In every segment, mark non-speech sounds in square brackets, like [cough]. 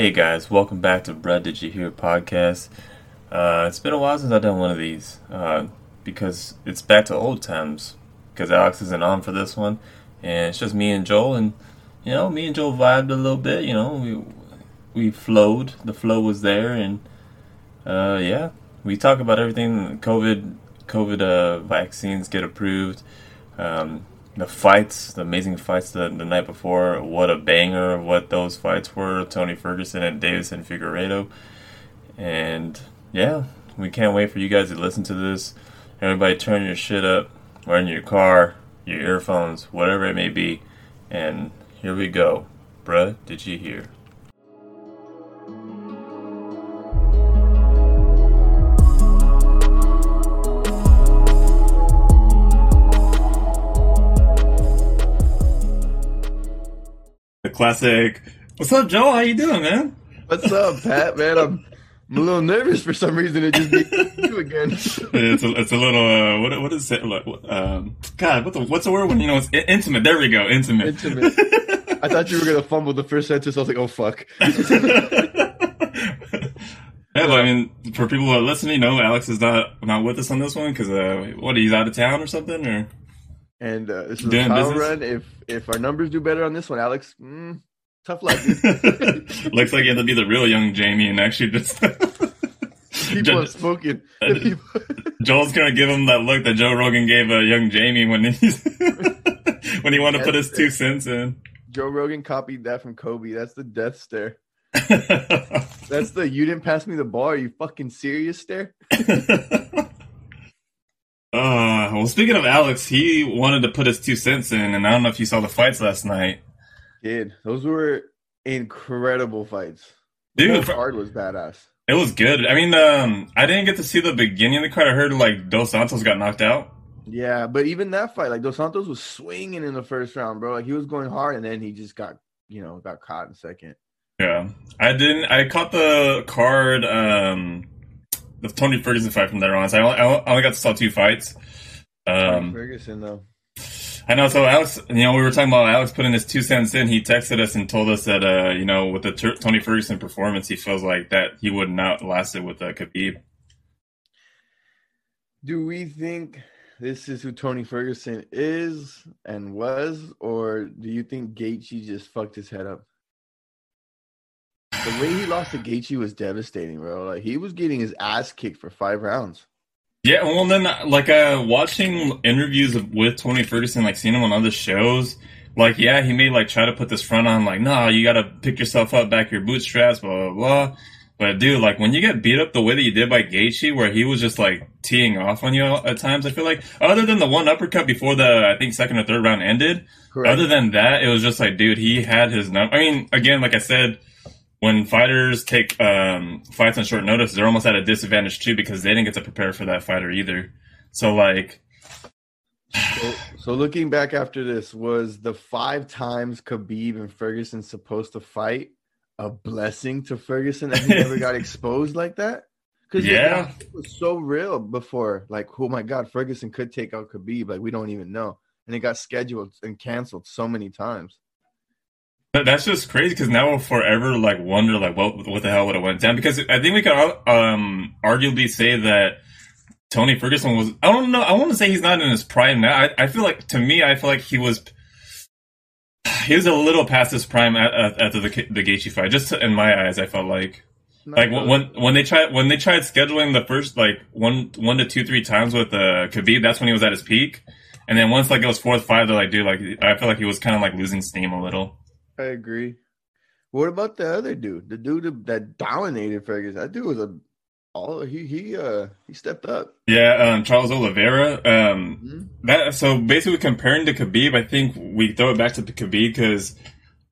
Hey guys, welcome back to Bruh Did You Hear podcast. Uh, it's been a while since I've done one of these uh, because it's back to old times. Because Alex isn't on for this one, and it's just me and Joel, and you know, me and Joel vibed a little bit. You know, we we flowed. The flow was there, and uh, yeah, we talk about everything. COVID, COVID uh, vaccines get approved. Um, the fights, the amazing fights the, the night before. What a banger what those fights were. Tony Ferguson and Deiveson Figueiredo. And yeah, we can't wait for you guys to listen to this. Everybody turn your shit up, or in your car, your earphones, whatever it may be. And here we go. Bruh, did you hear? The classic. What's up, Joe? How you doing, man? What's up, Pat? Man, I'm, I'm a little nervous for some reason. It just you again. [laughs] it's a, it's a little uh, what what is it like? Um, God, what the, what's the word when you know it's i- intimate? There we go, intimate. Intimate. I thought you were gonna fumble the first sentence. I was like, oh fuck. [laughs] Yeah, but I mean, for people who are listening, no, Alex is not not with us on this one because uh, what he's out of town or something, or And uh, this is a Doing trial business? run. If if our numbers do better on this one, Alex, mm, tough luck. [laughs] looks like you have to be the real young Jamie and actually just. [laughs] People Jo- have spoken. The people- Joel's gonna give him that look that Joe Rogan gave a young Jamie when he's [laughs] when he wanted to put his two cents in. Joe Rogan copied that from Kobe. That's the death stare. That's the you didn't pass me the ball. Are you fucking serious stare? Uh, well, speaking of Alex, he wanted to put his two cents in, and I don't know if you saw the fights last night. Dude, those were incredible fights. Dude, the card was badass. It was good. I mean, um, I didn't get to see the beginning of the card. I heard like Dos Santos got knocked out. Yeah, but even that fight, like Dos Santos was swinging in the first round, bro. Like he was going hard, and then he just got, you know, got caught in second. Yeah, I didn't. I caught the card, um, the Tony Ferguson fight from there on. So I only, I only got to saw two fights. Um, Ferguson though. I know. So Alex, you know, we were talking about Alex putting his two cents in. He texted us and told us that, uh, you know, with the Tur Tony Ferguson performance, he feels like that he would not last it with uh, Khabib. Do we think this is who Tony Ferguson is and was, or do you think Gaethje just fucked his head up? The way he lost to Gaethje was devastating, bro. Like he was getting his ass kicked for five rounds. Yeah, well, then like uh, watching interviews with Tony Ferguson, like seeing him on other shows, like yeah, he may like try to put this front on, like nah, you got to pick yourself up back your bootstraps, blah blah blah. But dude, like when you get beat up the way that you did by Gaethje, where he was just like teeing off on you at times, I feel like other than the one uppercut before the I think second or third round ended, other than that, it was just like, dude, he had his number. I mean, again, like I said, when fighters take um, fights on short notice, they're almost at a disadvantage too because they didn't get to prepare for that fighter either. So like, So, so looking back after this, was the five times Khabib and Ferguson supposed to fight a blessing to Ferguson that he never got [laughs] exposed like that? Because Yeah. it was so real before. Like, oh my God, Ferguson could take out Khabib. Like, we don't even know. And it got scheduled and canceled so many times. That- that's just crazy because now we'll forever like wonder like what what the hell would have went down? Because I think we could um arguably say that Tony Ferguson was I don't know I want to say he's not in his prime now. I, I feel like to me I feel like he was he was a little past his prime at, at, after the the Gaethje fight. Just in my eyes I felt like like when when they tried when they tried scheduling the first like one one to two three times with uh Khabib that's when he was at his peak. And then once like it was fourth five they're like dude like I feel like he was kind of like losing steam a little I agree. What about the other dude? The dude that dominated Ferguson. That dude was a all he he uh he stepped up. yeah um Charles Oliveira um Mhm. that so basically comparing to Khabib I think we throw it back to Khabib because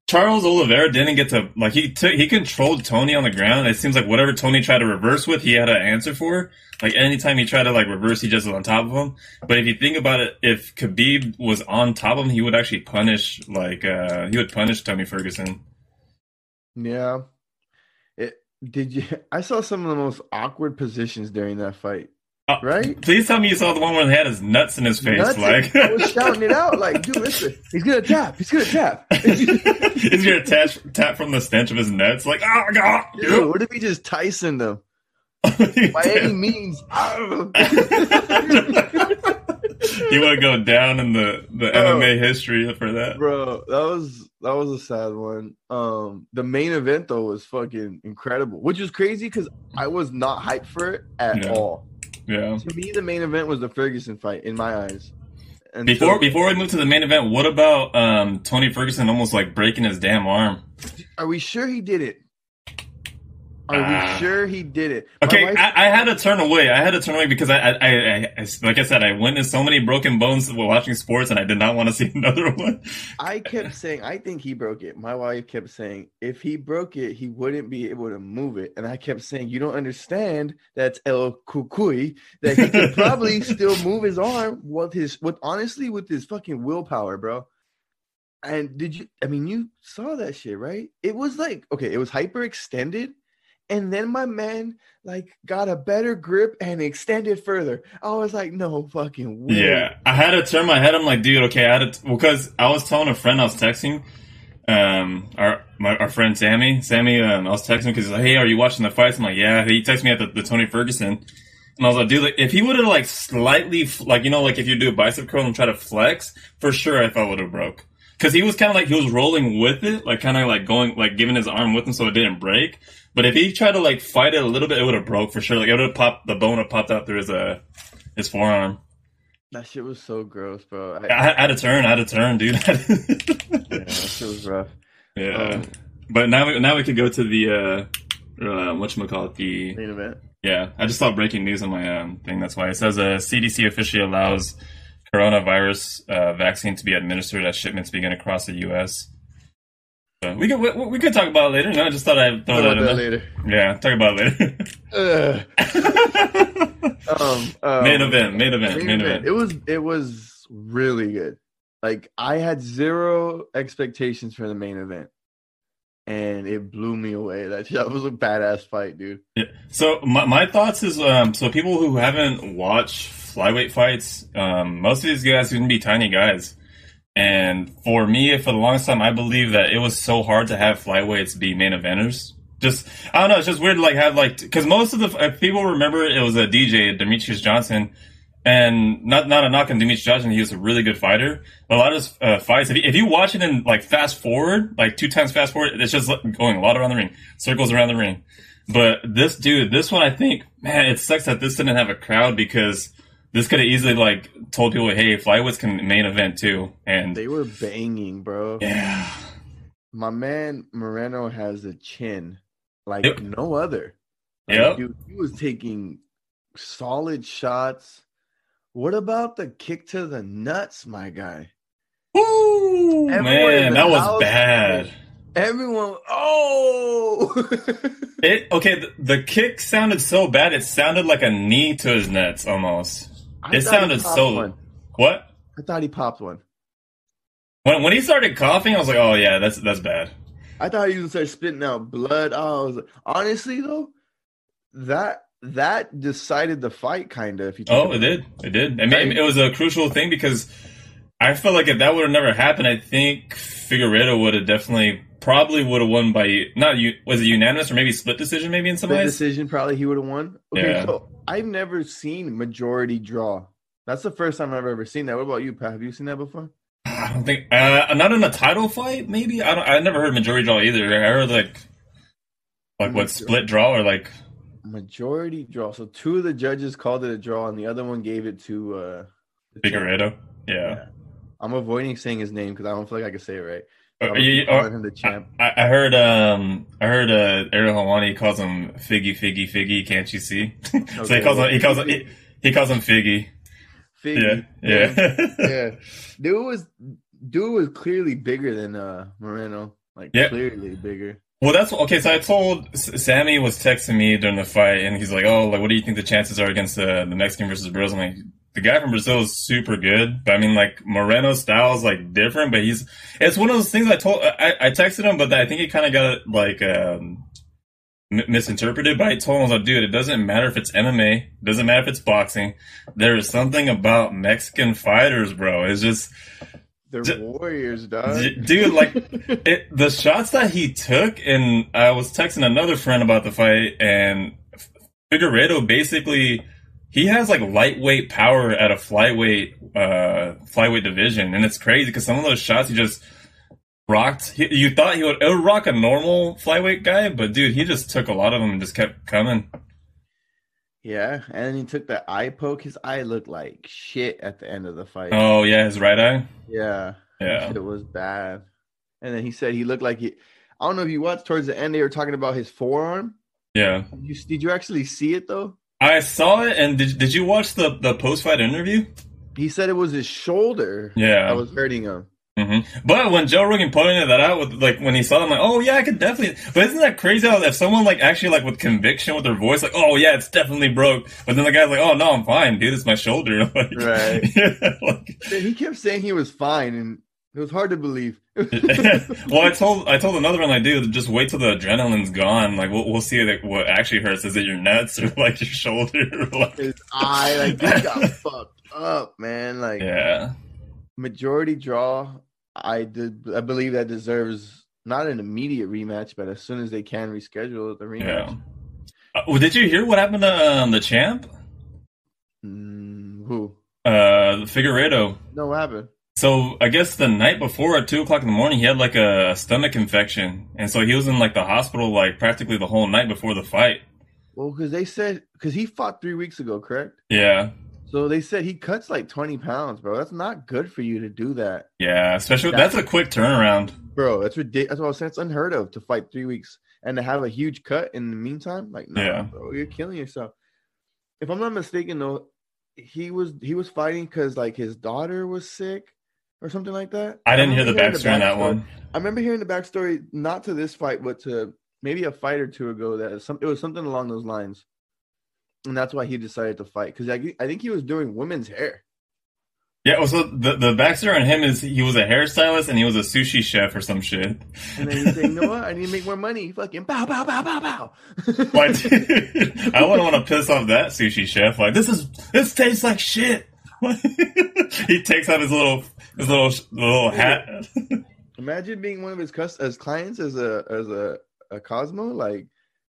Charles Oliveira didn't get to like he took he controlled Tony on the ground. It seems like whatever Tony tried to reverse with, he had an answer for. Like anytime he tried to like reverse, he just was on top of him. But if you think about it, if Khabib was on top of him, he would actually punish like uh he would punish Tony Ferguson. Yeah. It did you [laughs] I saw some of the most awkward positions during that fight. Uh, right? Please tell me you saw the one where he had his nuts in his face. Nuts. Like I was [laughs] shouting it out, like, dude, listen, he's gonna tap, he's gonna tap. Your attach tap tap from the stench of his nuts? Like, oh god, Dude, what if he just Tyson them [laughs] by any means? you want to go down in the the Bro. MMA history for that? Bro, that was that was a sad one. Um, the main event though was fucking incredible, which was crazy because I was not hyped for it at Yeah. all. Yeah. To me, the main event was the Ferguson fight in my eyes. And Before so- before we move to the main event, what about um, Tony Ferguson almost like breaking his damn arm? are we sure he did it? Are Ah. we sure he did it? My Okay, wife- I, I had to turn away. I had to turn away because I, I, I, I, like I said, I witnessed so many broken bones while watching sports, and I did not want to see [laughs] another one. I kept saying, I think he broke it. My wife kept saying, if he broke it, he wouldn't be able to move it. And I kept saying, you don't understand that's El Cucuy, that he could probably [laughs] still move his arm with his, with honestly, with his fucking willpower, bro. And did you, I mean, you saw that shit, right? It was like, okay, it was hyperextended. And then my man like got a better grip and extended further. I was like, no fucking way. Yeah, I had to turn my head. I'm like, dude, okay, I had to because I was telling a friend I was texting, um, our my, our friend Sammy. Sammy, um, I was texting because like, hey, are you watching the fights? I'm like, yeah. He texted me at the, the Tony Ferguson, and I was like, dude, if he would have like slightly, like you know, like if you do a bicep curl and try to flex, for sure, I thought it would have broke. Because he was kind of like he was rolling with it, like kind of like going, like giving his arm with him so it didn't break. But if he tried to like fight it a little bit, it would have broke for sure. Like it would have popped, the bone would have popped out through his uh his forearm. That shit was so gross, bro. I, I, I had to turn. I had to turn, dude. [laughs] yeah, that shit was rough. yeah. Um, but now, we, now we could go to the uh, uh what call it? The main event. yeah. I just saw breaking news on my um thing. That's why it says uh, CDC officially allows coronavirus uh, vaccine to be administered as shipments begin across the U.S. We could we, we could talk about it later. No, I just thought I'd throw that about in later. Yeah, talk about it later. [laughs] Um, um, main event, main event, main main event. event. It was it was really good. Like I had zero expectations for the main event, and it blew me away. [laughs] That that was a badass fight, dude. Yeah. So my, my thoughts is um so people who haven't watched flyweight fights, um most of these guys are gonna be tiny guys. And for me, for the longest time, I believe that it was so hard to have flyweights be main eventers. Just I don't know, it's just weird to like have like because most of the people remember it was a DJ Demetrius Johnson, and not not a knock on Demetrius Johnson, he was a really good fighter. But a lot of his uh, fights, if you, if you watch it in like fast forward, like two times fast forward, it's just going a lot around the ring, circles around the ring. But this dude, this one, I think, man, it sucks that this didn't have a crowd because this could have easily like told people, hey, flyweights can main event too, and They were banging, bro. yeah, My man Moreno has a chin like Yep. no other. Like, dude, he was taking solid shots. What about the kick to the nuts, my guy? Everyone man, that was house- bad. Everyone, oh, [laughs] It okay. The, the kick sounded so bad. It sounded like a knee to his nuts almost. I It sounded so- One. What? I thought he popped one. When when he started coughing, I was like, oh yeah, that's that's bad. I thought he was gonna start spitting out blood. Oh, I was honestly though, that that decided the fight, kind of. If you Oh, about it did. It did. I mean, it was a crucial thing because I feel like if that would have never happened, I think Figueiredo would have definitely, probably would have won by not you. Was it unanimous or maybe split decision? Maybe in some The ways. decision probably he would have won. Okay, Yeah. so I've never seen majority draw. That's the first time I've ever seen that. What about you, Pat? Have you seen that before? I don't think. Uh, not in a title fight. Maybe I don't. I never heard majority draw either. I heard like, like what split draw or like. Majority draw. So two of the judges called it a draw, and the other one gave it to uh. Figueiredo. Yeah. I'm avoiding saying his name because I don't feel like I can say it right. Uh, I'm you- uh, him the champ. I, I heard um I heard uh Ariel Helwani calls him Figgy Figgy Figgy, can't you see? [laughs] so he calls him he calls him he, he calls him Figgy. Figgy. Yeah. Yeah. yeah. [laughs] Dude was dude was clearly bigger than uh Moreno. Like Yeah. clearly bigger. well that's okay, so I told Sammy was texting me during the fight and he's like, Oh, like what do you think the chances are against the the Mexican versus Brazil? I'm like the guy from Brazil is super good, but I mean, like Moreno's style is like different. But he's it's one of those things I told I, I texted him, but I think he kind of got like um m- misinterpreted, but I told him, I was like, dude, it doesn't matter if it's MMA, it doesn't matter if it's boxing. There is something about Mexican fighters, bro. It's just, They're D- warriors, dog. d- dude, like, [laughs] it, the shots that he took, and I was texting another friend about the fight, and Figueiredo basically, he has like lightweight power at a flyweight, uh, flyweight division, and it's crazy because some of those shots he just rocked. He, you thought he would, it would rock a normal flyweight guy, but dude, he just took a lot of them and just kept coming. yeah, and he took that eye poke. His eye looked like shit at the end of the fight. Oh yeah, his right eye. Yeah, Yeah. it was bad. And then he said he looked like he. I don't know if you watched towards the end. They were talking about his forearm. Yeah, Did you, did you actually see it though? I saw it. And did did you watch the the post fight interview? He said it was his shoulder Yeah. I was hurting him. hmm But when Joe Rogan pointed that out, with like when he saw it, I'm like, oh yeah, I could definitely. But isn't that crazy? How if someone like actually like with conviction with their voice, like, oh yeah, it's definitely broke. But then the guy's like, oh no, I'm fine, dude. It's my shoulder. [laughs] Like, Right. [laughs] yeah, like, he kept saying he was fine, and it was hard to believe. [laughs] [laughs] well, I told I told another one, I dude, just wait till the adrenaline's gone. Like, we'll we'll see like what actually hurts. Is it your nuts or [laughs] like your shoulder? like, His eye, like, he got fucked up, man. Like, yeah, majority draw. I did. I believe that deserves not an immediate rematch, but as soon as they can reschedule the rematch. yeah. Uh, well, did you hear what happened to um, the champ, Mm, who? uh, Figueiredo? No, what happened? So I guess the night before at two o'clock in the morning, he had like a stomach infection, and so he was in like the hospital like practically the whole night before the fight. Well, because they said because he fought three weeks ago, correct? Yeah, So they said he cuts like twenty pounds, bro. That's not good for you to do that, yeah. Especially that's a quick turnaround. bro. That's ridiculous. That's what I was saying. It's unheard of to fight three weeks and to have a huge cut in the meantime. Like, no, Yeah. bro, you're killing yourself. If I'm not mistaken, though, he was he was fighting because like his daughter was sick or something like that. I didn't hear the backstory on that one. I remember hearing the backstory, not to this fight, but to maybe a fight or two ago. That some it was something along those lines, and that's why he decided to fight. Because I, I think he was doing women's hair. Yeah. Well, so the the backstory on him is he was a hairstylist and he was a sushi chef or some shit. And then he's saying, "You know what? I need to make more money." Fucking bow, bow, bow, bow, bow. Like, dude, [laughs] [laughs] I wouldn't want to piss off that sushi chef. Like, this is this tastes like shit. [laughs] he takes out his little his little little hat. [laughs] Imagine being one of his cus- as clients as a as a, a Cosmo. Like,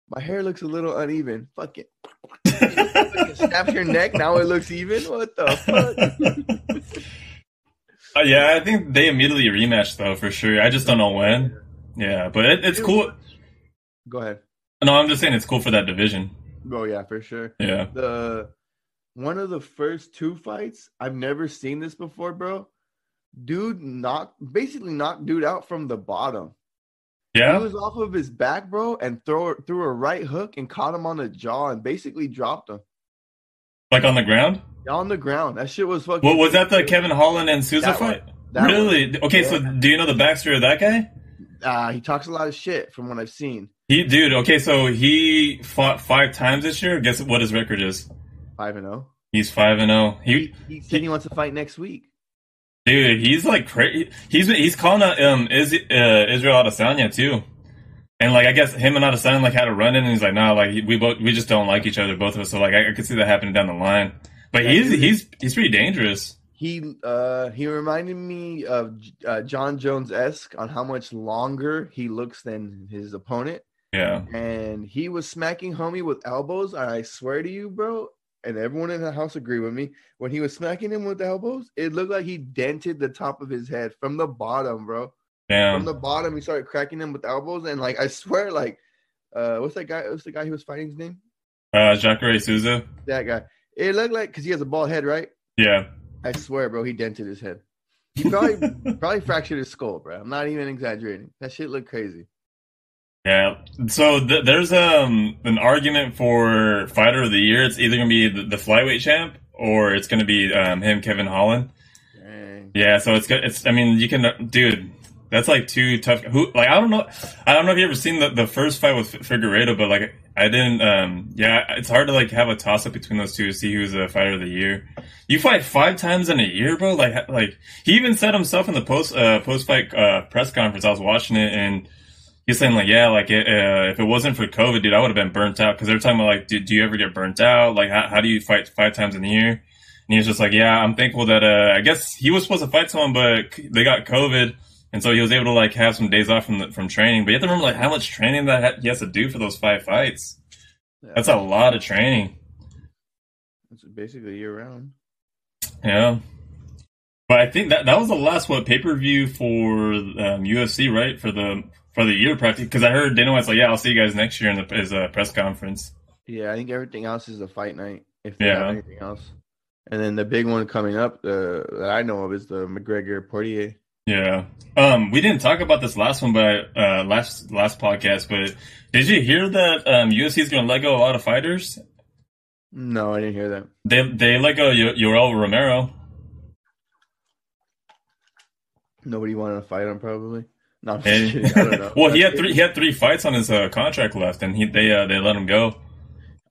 my hair looks a little uneven. Fuck it. [laughs] Snaps your neck. Now it looks even. What the fuck? Uh, yeah, I think they immediately rematched though for sure. I just don't know when. Yeah, but it, it's cool. Go ahead. No, I'm just saying it's cool for that division. Oh yeah, for sure. Yeah. the one of the first two fights i've never seen this before bro dude knocked basically knocked dude out from the bottom Yeah. he was off of his back bro and throw threw a right hook and caught him on the jaw and basically dropped him Like on the ground. on the ground that shit was fucking What was that? The Kevin Holland and one. fight? That one. really? Okay, so do you know the backstory of that guy? uh, he talks a lot of shit from what i've seen He, dude. Okay, so he fought five times this year. Guess what his record is? Five and oh He's five and zero. He, he, he said he wants to fight next week dude, he's like crazy. He's he's calling out um is uh, Israel Adesanya too, and like I guess him and Adesanya like had a run in, and he's like, nah, like we both we just don't like each other, both of us. So like I, I could see that happening down the line. But Yeah, he's dude. he's he's pretty dangerous. he uh he reminded me of uh, Jon Jones esque on how much longer he looks than his opponent. Yeah, and he was smacking homie with elbows. I swear to you, bro, and everyone in the house agreed with me. When he was smacking him with the elbows, it looked like he dented the top of his head from the bottom, bro. Damn. From the bottom, he started cracking him with elbows, and like I swear, like, uh, what's that guy? What's the guy he was fighting? His name? Uh, Jacare Souza. That guy. It looked like because he has a bald head, right? Yeah, I swear, bro, he dented his head. He probably [laughs] probably fractured his skull, bro. I'm not even exaggerating. That shit looked crazy. Yeah. So th- there's um an argument for fighter of the year. It's either gonna be the, the flyweight champ or it's gonna be um him, Kevin Holland. Dang. Yeah, so it's good. It's I mean you can, dude. That's like two tough. Who like I don't know. I don't know if you ever seen the, the first fight with Figueiredo, but like I didn't. Um, yeah, it's hard to like have a toss up between those two to see who's the fighter of the year. You fight five times in a year, bro. Like like he even said himself in the post uh, post fight uh, press conference. I was watching it and he's saying like, yeah, like it, uh, if it wasn't for COVID, dude, I would have been burnt out because they're talking about like, do, do you ever get burnt out? Like, how, how do you fight five times in a year? And he was just like, yeah, I'm thankful that uh, I guess he was supposed to fight someone, but they got COVID, and so he was able to like have some days off from the, from training. But you have to remember like how much training that he has to do for those five fights. Yeah, That's a lot of training. It's basically year round. Yeah. But I think that that was the last what pay per view for um, UFC, right? For the for the year practically, because I heard Dana White's like, "Yeah, I'll see you guys next year in the his press conference." Yeah, I think everything else is a fight night. If they Yeah. have anything else, and then the big one coming up uh, that I know of is the McGregor Poirier. Yeah. Um, we didn't talk about this last one, but uh, last last podcast. But did you hear that um, UFC is going to let go a lot of fighters? No, I didn't hear that. They they let go Yoel Romero. Nobody wanted to fight him, probably. No, I'm just And- kidding. I don't know. [laughs] well, he had three he had three fights on his uh, contract left, and he they uh, they let him go.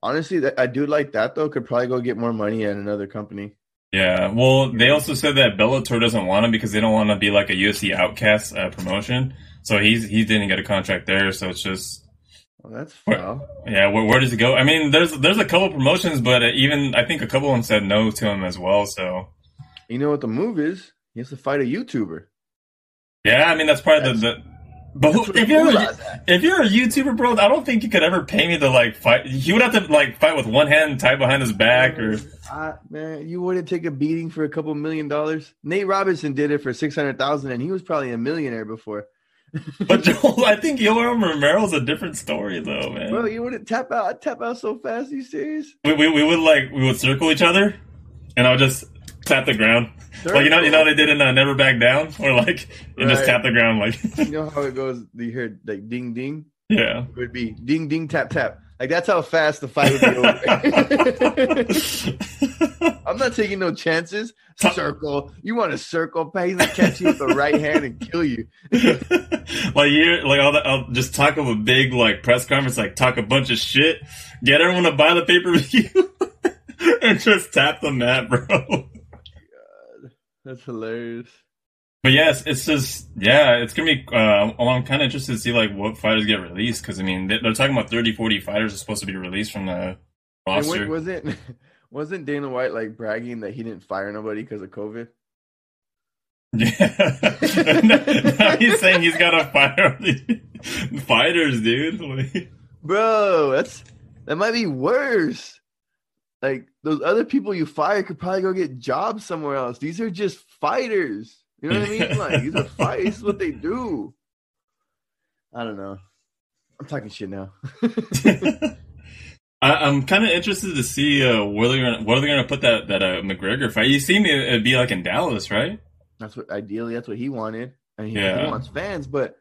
Honestly, that, I do like that though. Could probably go get more money at another company. Yeah, well, they also said that Bellator doesn't want him because they don't want to be like a UFC outcast uh, promotion. So he's he didn't get a contract there. So it's just Well, that's Where- foul. yeah, where, where does it go? I mean, there's there's a couple promotions, but uh, even I think a couple of them said no to him as well. So You know what the move is? He has to fight a YouTuber. Yeah, I mean that's probably the. the but who, if you're a, if you're a YouTuber, bro, I don't think you could ever pay me to like fight. He would have to like fight with one hand tied behind his back, or I, man, you wouldn't take a beating for a couple million dollars. Nate Robinson did it for six hundred thousand, and he was probably a millionaire before. but [laughs] Joel, I think Yoel Romero's a different story though, man. Bro, you wouldn't tap out. I'd tap out so fast. You serious? we, we, we would like we would circle each other, and I would just tap the ground, like you know you know they did in uh, Never Back Down, [laughs] or like you just tap the ground, like You [laughs] know how it goes? You hear like ding ding. yeah. It would be ding ding tap tap. Like that's how fast the fight would be over. [laughs] I'm not taking no chances. Circle. You want to circle? He's gonna catch you with the right hand and kill you. like you like I'll, I'll just talk of a big like press conference, like talk a bunch of shit, get everyone to buy the pay per view, and just tap the mat, bro. That's hilarious. But yes, it's just yeah, it's gonna be. Uh, I'm kind of interested to see like what fighters get released because I mean they- they're talking about 30, 40 fighters are supposed to be released from the roster. wa- wasn't [laughs] wasn't Dana White like bragging that he didn't fire nobody because of COVID? Yeah, [laughs] now he's saying he's got to fire [laughs] fighters, dude. Bro, that's that might be worse. Like those other people you fire could probably go get jobs somewhere else. These are just fighters. You know what I mean? [laughs] Like these are fights. This is what they do. I don't know. I'm talking shit now. [laughs] [laughs] I, I'm kind of interested to see uh, where they're gonna where they're gonna put that that uh, McGregor fight. You see me it'd be like in Dallas, right? That's what ideally that's what he wanted, and he, Yeah. he wants fans. But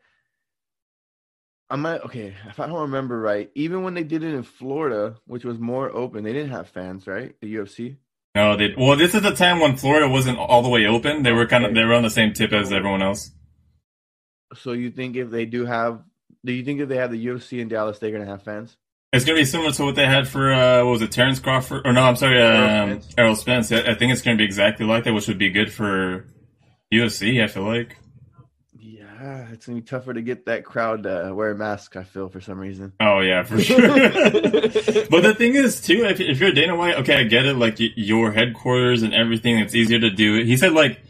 I might okay if I don't remember right. Even when they did it in Florida, which was more open, they didn't have fans, right? The UFC. No, they well, this is the time when Florida wasn't all the way open. They were kind of they were on the same tip as everyone else. So you think if they do have, do you think if they have the UFC in Dallas, they're gonna have fans? It's gonna be similar to what they had for uh, what was it, Terrence Crawford? Or no, I'm sorry, Errol um, Spence. Errol Spence. I, I think it's gonna be exactly like that, which would be good for UFC. I feel like. Yeah, it's gonna be tougher to get that crowd to wear a mask. I feel for some reason. Oh yeah, for sure. [laughs] but the thing is, too, if, if you're Dana White, okay, I get it. Like your headquarters and everything, it's easier to do it. He said like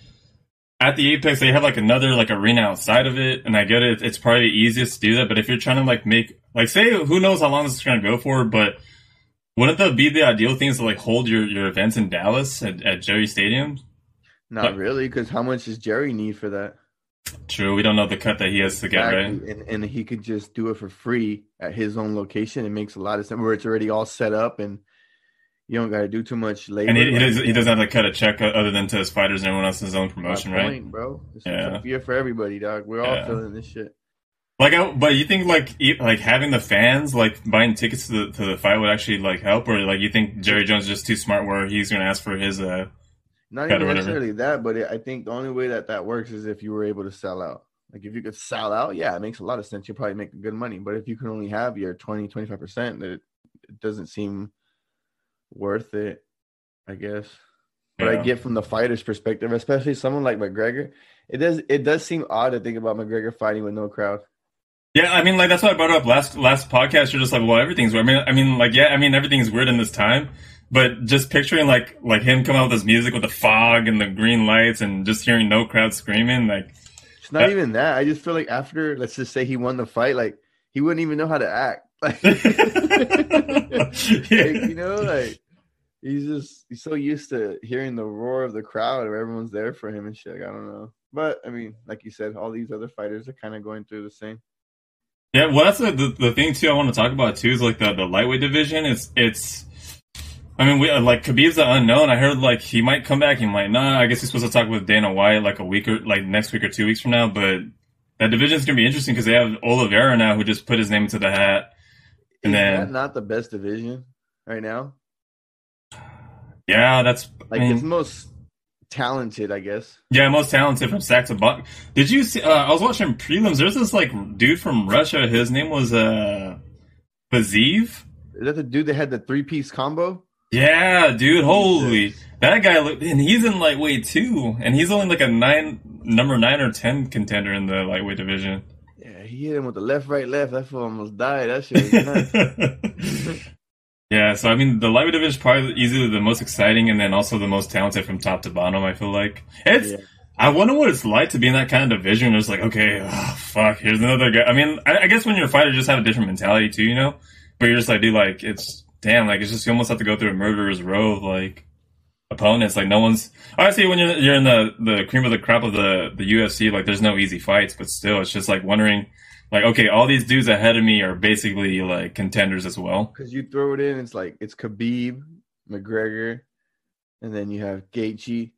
at the Apex they have like another like arena outside of it, and I get it. It's probably the easiest to do that. But if you're trying to like make like say who knows how long this is going to go for, but wouldn't that be the ideal thing is to like hold your your events in Dallas at, at Jerry Stadium? Not really, because how much does Jerry need for that? True, we don't know the cut that he has to get right. And and he could just do it for free at his own location. It makes a lot of sense where it's already all set up and you don't got to do too much labor. And he, he, doesn't, he doesn't have to cut a check other than to his fighters and everyone else his own promotion, right? point, bro. It's Yeah. a fear for everybody, dog. We're all Yeah. feeling this shit. Like, I, but you think like like having the fans like buying tickets to the to the fight would actually like help, or like you think Jerry Jones is just too smart where he's going to ask for his uh Not even necessarily that, but it, I think the only way that that works is if you were able to sell out. Like if you could sell out, yeah, it makes a lot of sense. You'll probably make good money. But if you can only have your 20, 25%, it, it doesn't seem worth it, I guess. But I get from the fighter's perspective, especially someone like McGregor, it does it does seem odd to think about McGregor fighting with no crowd. Yeah, I mean, like that's what I brought up last last podcast. You're just like, well, everything's weird. I mean, I mean, like, yeah, I mean, everything's weird in this time. But just picturing like like him coming out with his music with the fog and the green lights and just hearing no crowd screaming, like It's not even that. I just feel like after, let's just say he won the fight, like he wouldn't even know how to act. [laughs] Like, [laughs] like, you know, like he's just he's so used to hearing the roar of the crowd or everyone's there for him and shit. Like, I don't know. But I mean, like you said, all these other fighters are kind of going through the same. Yeah, well, that's the, the the thing too. I want to talk about too is like the the lightweight division. It's it's. I mean, we like Khabib's the unknown. I heard like he might come back, he might not. I guess he's supposed to talk with Dana White like a week or like next week or two weeks from now. But that division's gonna be interesting because they have Oliveira now, who just put his name into the hat. And Is then- that not the best division right now? Yeah, that's Like I mean, it's most talented, I guess. yeah, most talented from sack to buck. Did you see? Uh, I was watching prelims. There's this like dude from Russia. His name was uh, Baziv. Is that the dude that had the three piece combo? Yeah, dude, holy. Jesus. That guy look and he's in lightweight too. And he's only like a nine number nine or ten contender in the lightweight division. Yeah, he hit him with the left, right, left. That fool almost died. That shit was nuts. [laughs] yeah, so I mean the lightweight division is probably easily the most exciting and then also the most talented from top to bottom, I feel like. It's Yeah. I wonder what it's like to be in that kind of division. It's like, okay, oh, fuck, here's another guy. I mean, I, I guess when you're a fighter, you just have a different mentality too, you know? But you're just like, dude, like, it's, damn, like, it's just, you almost have to go through a murderer's row of, like, opponents. Like, no one's, obviously, when you're, you're in the, the cream of the crop of the, the UFC, like, there's no easy fights, but still, it's just like wondering, like, okay, all these dudes ahead of me are basically, like, contenders as well. Because you throw it in, it's like it's Khabib, McGregor, and then you have Gaethje,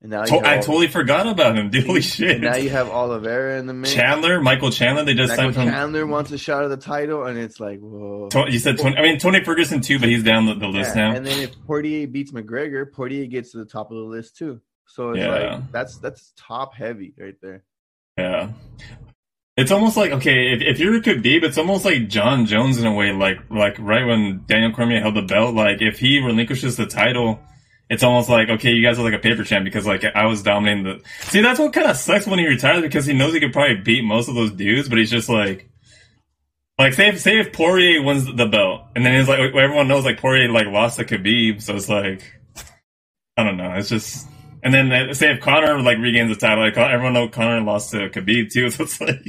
and now To- I all- totally forgot about him, [laughs] dude. Holy shit. Now you have Oliveira in the mix. Chandler, Michael Chandler, they just Michael signed from. Chandler wants a shot of the title, and it's like, whoa. To- you said Tony. I mean Tony Ferguson too, but he's down the, the list Yeah, now. And then if Poirier beats McGregor, Poirier gets to the top of the list too. So it's Yeah. like that's that's top heavy right there. yeah, it's almost like okay, if, if you're a Khabib, it's almost like Jon Jones in a way. Like like right when Daniel Cormier held the belt, like if he relinquishes the title, it's almost like okay, you guys are like a paper champ because like I was dominating the. See, that's what kind of sucks when he retires because he knows he could probably beat most of those dudes, but he's just like. Like say if say if Poirier wins the belt, and then it's like everyone knows like Poirier like lost to Khabib, so it's like I don't know. It's just and then uh, say if Conor like regains the title, like everyone know Conor lost to Khabib too, [laughs] so it's like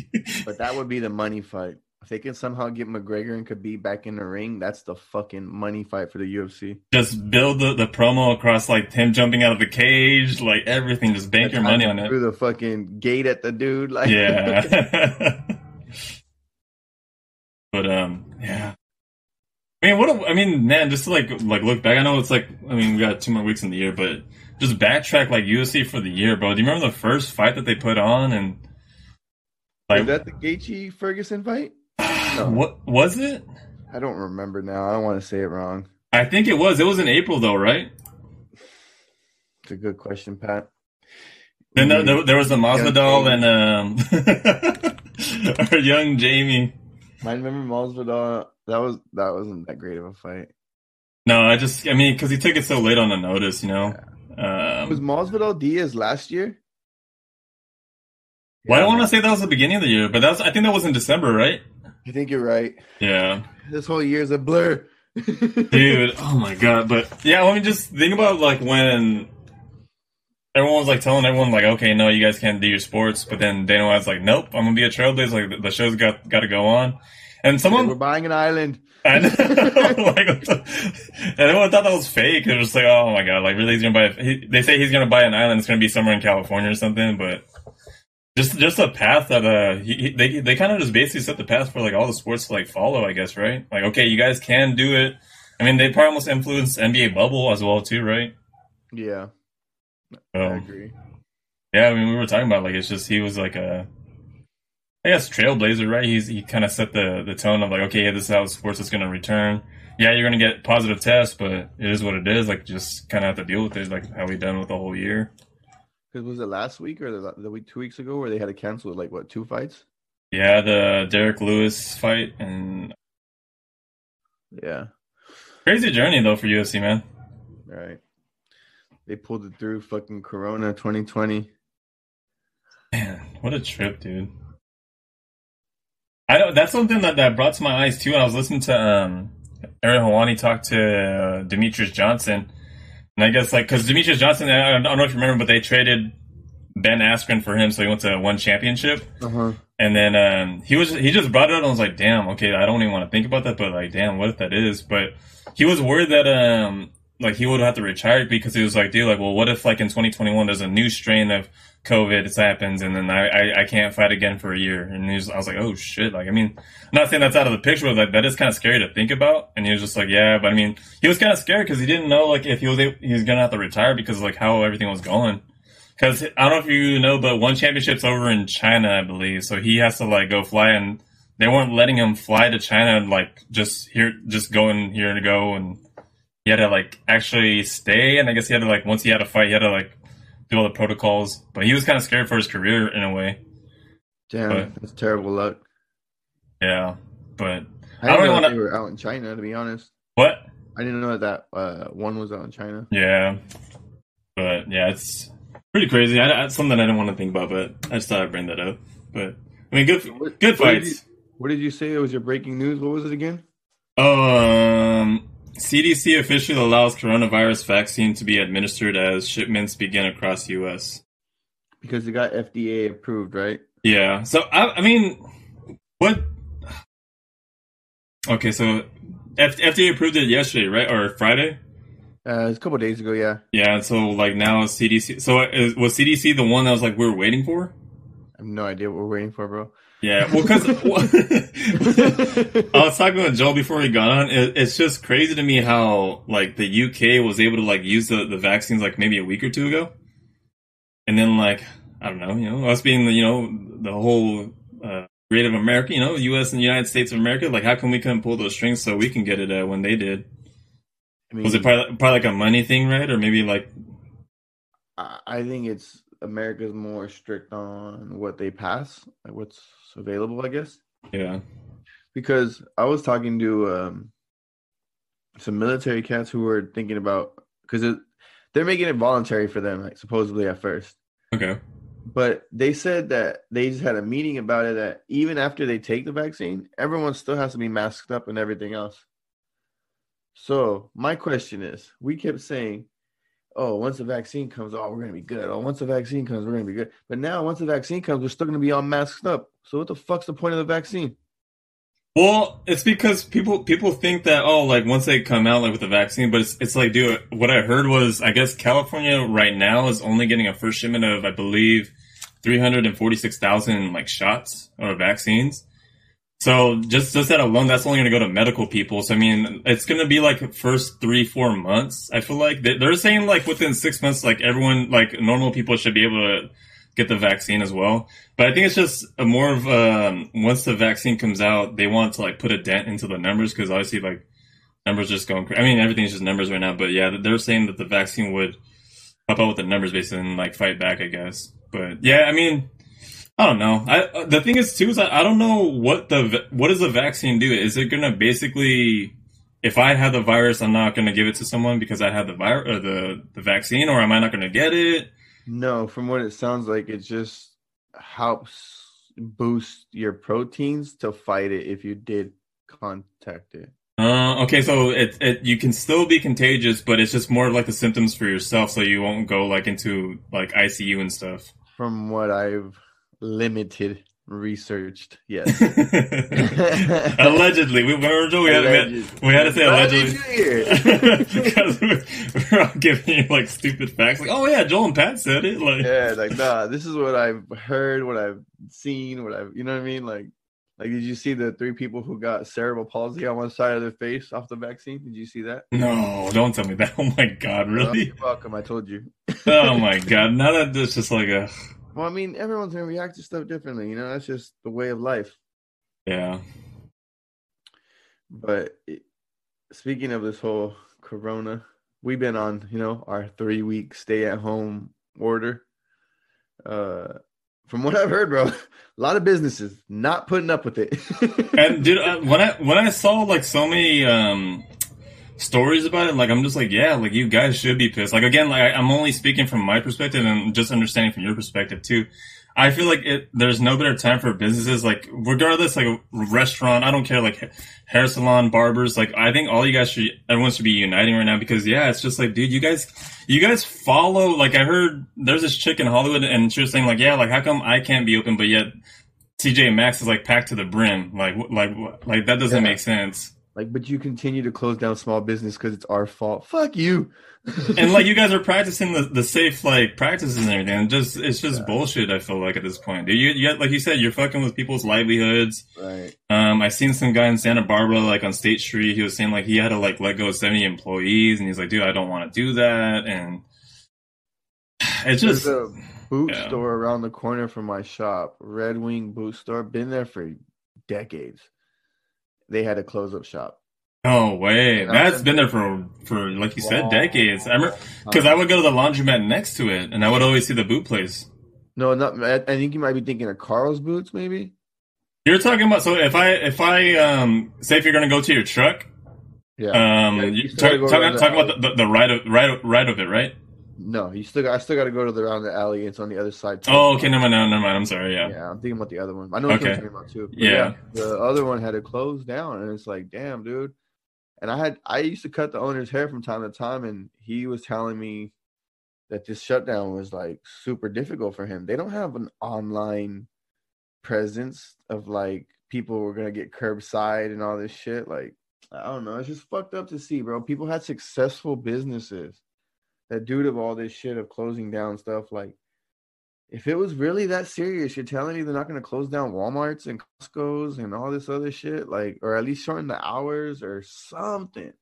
But that would be the money fight. If they can somehow get McGregor and Khabib back in the ring, that's the fucking money fight for the UFC. just build the, the promo across like him jumping out of the cage, like everything. Just bank your money on it. Through the fucking gate at the dude, like Yeah. [laughs] [laughs] but um, yeah. I mean, what? A, I mean, man, just to like like look back. I know it's like I mean we got two more weeks in the year, but just backtrack like UFC for the year, bro. Do you remember the first fight that they put on and like that the Gaethje Ferguson fight? No. what was it? I don't remember now. I don't want to say it wrong. I think it was. It was in April though, right? It's a good question, Pat. Then there, there, there was the Masvidal and um, [laughs] our young Jamie. I remember Masvidal. That was that wasn't that great of a fight. No, I just I mean because he took it so late on the notice, you know. was Um, Masvidal Diaz last year? well, I don't want to say that was the beginning of the year, but that's I think that was in December, right? I think you're right. Yeah, This whole year is a blur. [laughs] dude. Oh my god. But yeah, let me just think about like when everyone was like telling everyone like, okay, no, you guys can't do your sports, but then Dana White's like, nope, I'm gonna be a trailblazer. Like the- the show's got got to go on, and someone We're buying an island. And, [laughs] like, and everyone thought that was fake. It was just like, oh my god, like really, he's gonna buy. A, he, they say he's gonna buy an island. It's gonna be somewhere in California or something. But just just a path that uh, he, he- they they kind of just basically set the path for like all the sports to like follow. I guess right. Like, okay, you guys can do it. I mean, they probably almost influenced NBA bubble as well too, right? Yeah, I Um, agree. yeah, I mean, we were talking about like it's just he was like a, I guess trailblazer, right? He's he kind of set the the tone of like, okay, yeah, this is how sports is going to return. Yeah, you're going to get positive tests, but it is what it is. Like, just kind of have to deal with it, like how we done with the whole year. Because was it last week or the, the week two weeks ago where they had to cancel like what two fights? Yeah, the Derrick Lewis fight and Yeah, crazy journey though for UFC, man. right. They pulled it through. Fucking Corona 2020. Man, what a trip, dude. I know that's something that, that brought to my eyes too. And I was listening to um, Aaron Helwani talk to uh, Demetrius Johnson, and I guess like because Demetrius Johnson, I don't know if you remember, but they traded Ben Askren for him, so he went to one championship. Uh-huh. And then um, he was he just brought it up and I was like, damn, okay, I don't even want to think about that, but like, damn, what if that is? But he was worried that um like he would have to retire because he was like, dude, like, well, what if like in 2021 there's a new strain of COVID that happens and then I, I, I can't fight again for a year? And he was, I was like, oh shit, like, I mean, I'm not saying that's out of the picture, but like that is kind of scary to think about. And he was just like, yeah, but I mean, he was kind of scared because he didn't know like if he was he was gonna have to retire because like how everything was going. Because I don't know if you know, but one championship's over in China, I believe. So he has to like go fly, and they weren't letting him fly to China, like just here, just going here to go, and he had to like actually stay. And I guess he had to like once he had a fight, he had to like do all the protocols. But he was kind of scared for his career in a way. Damn, But- that's terrible luck. Yeah, but I I don't know wanna- they were out in China. To be honest, what? I didn't know that uh, one was out in China. Yeah, but yeah, it's pretty crazy. I, I, something I didn't want to think about, but I just thought I'd bring that up. But I mean, good, What- good what did fights. What did you say? It was your breaking news. What was it again? Um, CDC officially allows coronavirus vaccine to be administered as shipments begin across U.S. Because it got FDA approved, right? Yeah. So I, I mean, what? Okay, so F- FDA approved it yesterday, right, or Friday? Uh, a couple days ago. Yeah, Yeah. So like now CDC. So is, was CDC the one that was like we were waiting for? I have no idea what we're waiting for, bro. Yeah. Well, because [laughs] [laughs] I was talking with Joel before he got on. It, it's just crazy to me how like the UK was able to like use the, the vaccines like maybe a week or two ago, and then like I don't know, you know, us being the you know the whole uh, rate of America, you know, U.S. and United States of America, like how come we couldn't pull those strings so we can get it uh, when they did? I mean, Was it probably probably like a money thing, right, or maybe like I think it's America's more strict on what they pass, like what's available, I guess. yeah, Because I was talking to um, some military cats who were thinking about because they're making it voluntary for them, like supposedly at first. okay, But they said that they just had a meeting about it that even after they take the vaccine, everyone still has to be masked up and everything else. So my question is, we kept saying, "Oh, once the vaccine comes, oh, we're gonna be good. Oh, once the vaccine comes, we're gonna be good." But now, once the vaccine comes, we're still gonna be all masked up. So what the fuck's the point of the vaccine? Well, it's because people people think that oh, like once they come out like with the vaccine, but it's it's like, dude, what I heard was I guess California right now is only getting a first shipment of I believe three hundred and forty six thousand like shots or vaccines. So just just that alone, that's only going to go to medical people. So I mean, it's going to be like first three four months. I feel like They- they're saying like within six months, like everyone like normal people should be able to get the vaccine as well. But I think it's just more of um, once the vaccine comes out, they want to like put a dent into the numbers because obviously like numbers just going. I mean, everything's just numbers right now. But yeah, they're saying that the vaccine would help out with the numbers basically and like fight back, I guess. But yeah, I mean. I don't know. I uh, the thing is too is I, I don't know what the what does the vaccine do? Is it gonna basically if I have the virus, I'm not gonna give it to someone because I have the virus or the the vaccine, or am I not gonna get it? No, from what it sounds like, it just helps boost your proteins to fight it if you did contact it. Uh, okay, so it, it you can still be contagious, but it's just more like the symptoms for yourself, so you won't go like into like ICU and stuff. From what I've limited researched, yes. [laughs] allegedly, we, we, were- we, had, we, had, we had to say allegedly [laughs] because we- we're all giving you like stupid facts, like oh yeah, Joel and Pat said it, like yeah, like nah, this is what I've heard, what I've seen, what I've you know what I mean? Like like did you see the three people who got cerebral palsy on one side of their face off the vaccine? Did you see that? no, don't tell me that. [laughs] Oh my god, Oh, really? you're welcome, I told you. Oh my god, now that this is like a Well, I mean, everyone's gonna react to stuff differently, you know, that's just the way of life. yeah. But it, speaking of this whole corona, we've been on, you know, our three week stay at home order. Uh from what I've heard, bro, [laughs] a lot of businesses not putting up with it. [laughs] And dude, uh, when I when I saw like so many um stories about it, like I'm just like, yeah, like you guys should be pissed. Like again, like I'm only speaking from my perspective and just understanding from your perspective too. I feel like it. There's no better time for businesses. Like regardless, like a restaurant, I don't care. Like hair salon, barbers. Like I think all you guys should, everyone should be uniting right now because yeah, it's just like, dude, you guys, you guys follow. Like I heard there's this chick in Hollywood and she was saying like, yeah, like how come I can't be open, but yet TJ Maxx is like packed to the brim. Like like like that doesn't Yeah. make sense. Like, but you continue to close down small business because it's our fault. Fuck you. and like you [laughs] guys are practicing the, the safe like practices and everything. And just it's just bullshit. I feel like at this point, dude. You, you like you said, you're fucking with people's livelihoods. right. Um, I seen some guy in Santa Barbara, like on State Street. He was saying like he had to like let go of seventy employees, and he's like, dude, I don't want to do that. And [sighs] it's There's just a boot yeah. store around the corner from my shop, Red Wing Boot Store. Been there for decades. They had to close up shop. no way. That's been there for for like you said, decades. I remember because I would go to the laundromat next to it, and I would always see the boot place. No, not. I think you might be thinking of Carl's boots, maybe. You're talking about so if I if I um say if you're gonna go to your truck, Yeah. um, Yeah, you talk, talk, the talk about the, the, the right of right right of it, right? No, you still. Got, I still got to go to the around the alley. It's on the other side. too. Oh, okay, never mind, never mind. I'm sorry. Yeah. Yeah, I'm thinking about the other one. I know what Okay. you're talking about too. But Yeah. the other one had to close down, and it's like, damn, dude. And I had I used to cut the owner's hair from time to time, and he was telling me that this shutdown was like super difficult for him. They don't have an online presence of like people were gonna get curbside and all this shit. Like, I don't know. It's just fucked up to see, bro. People had successful businesses that due to all this shit of closing down stuff, like if it was really that serious, you're telling me they're not going to close down Walmarts and Costco's and all this other shit, like, or at least shorten the hours or something.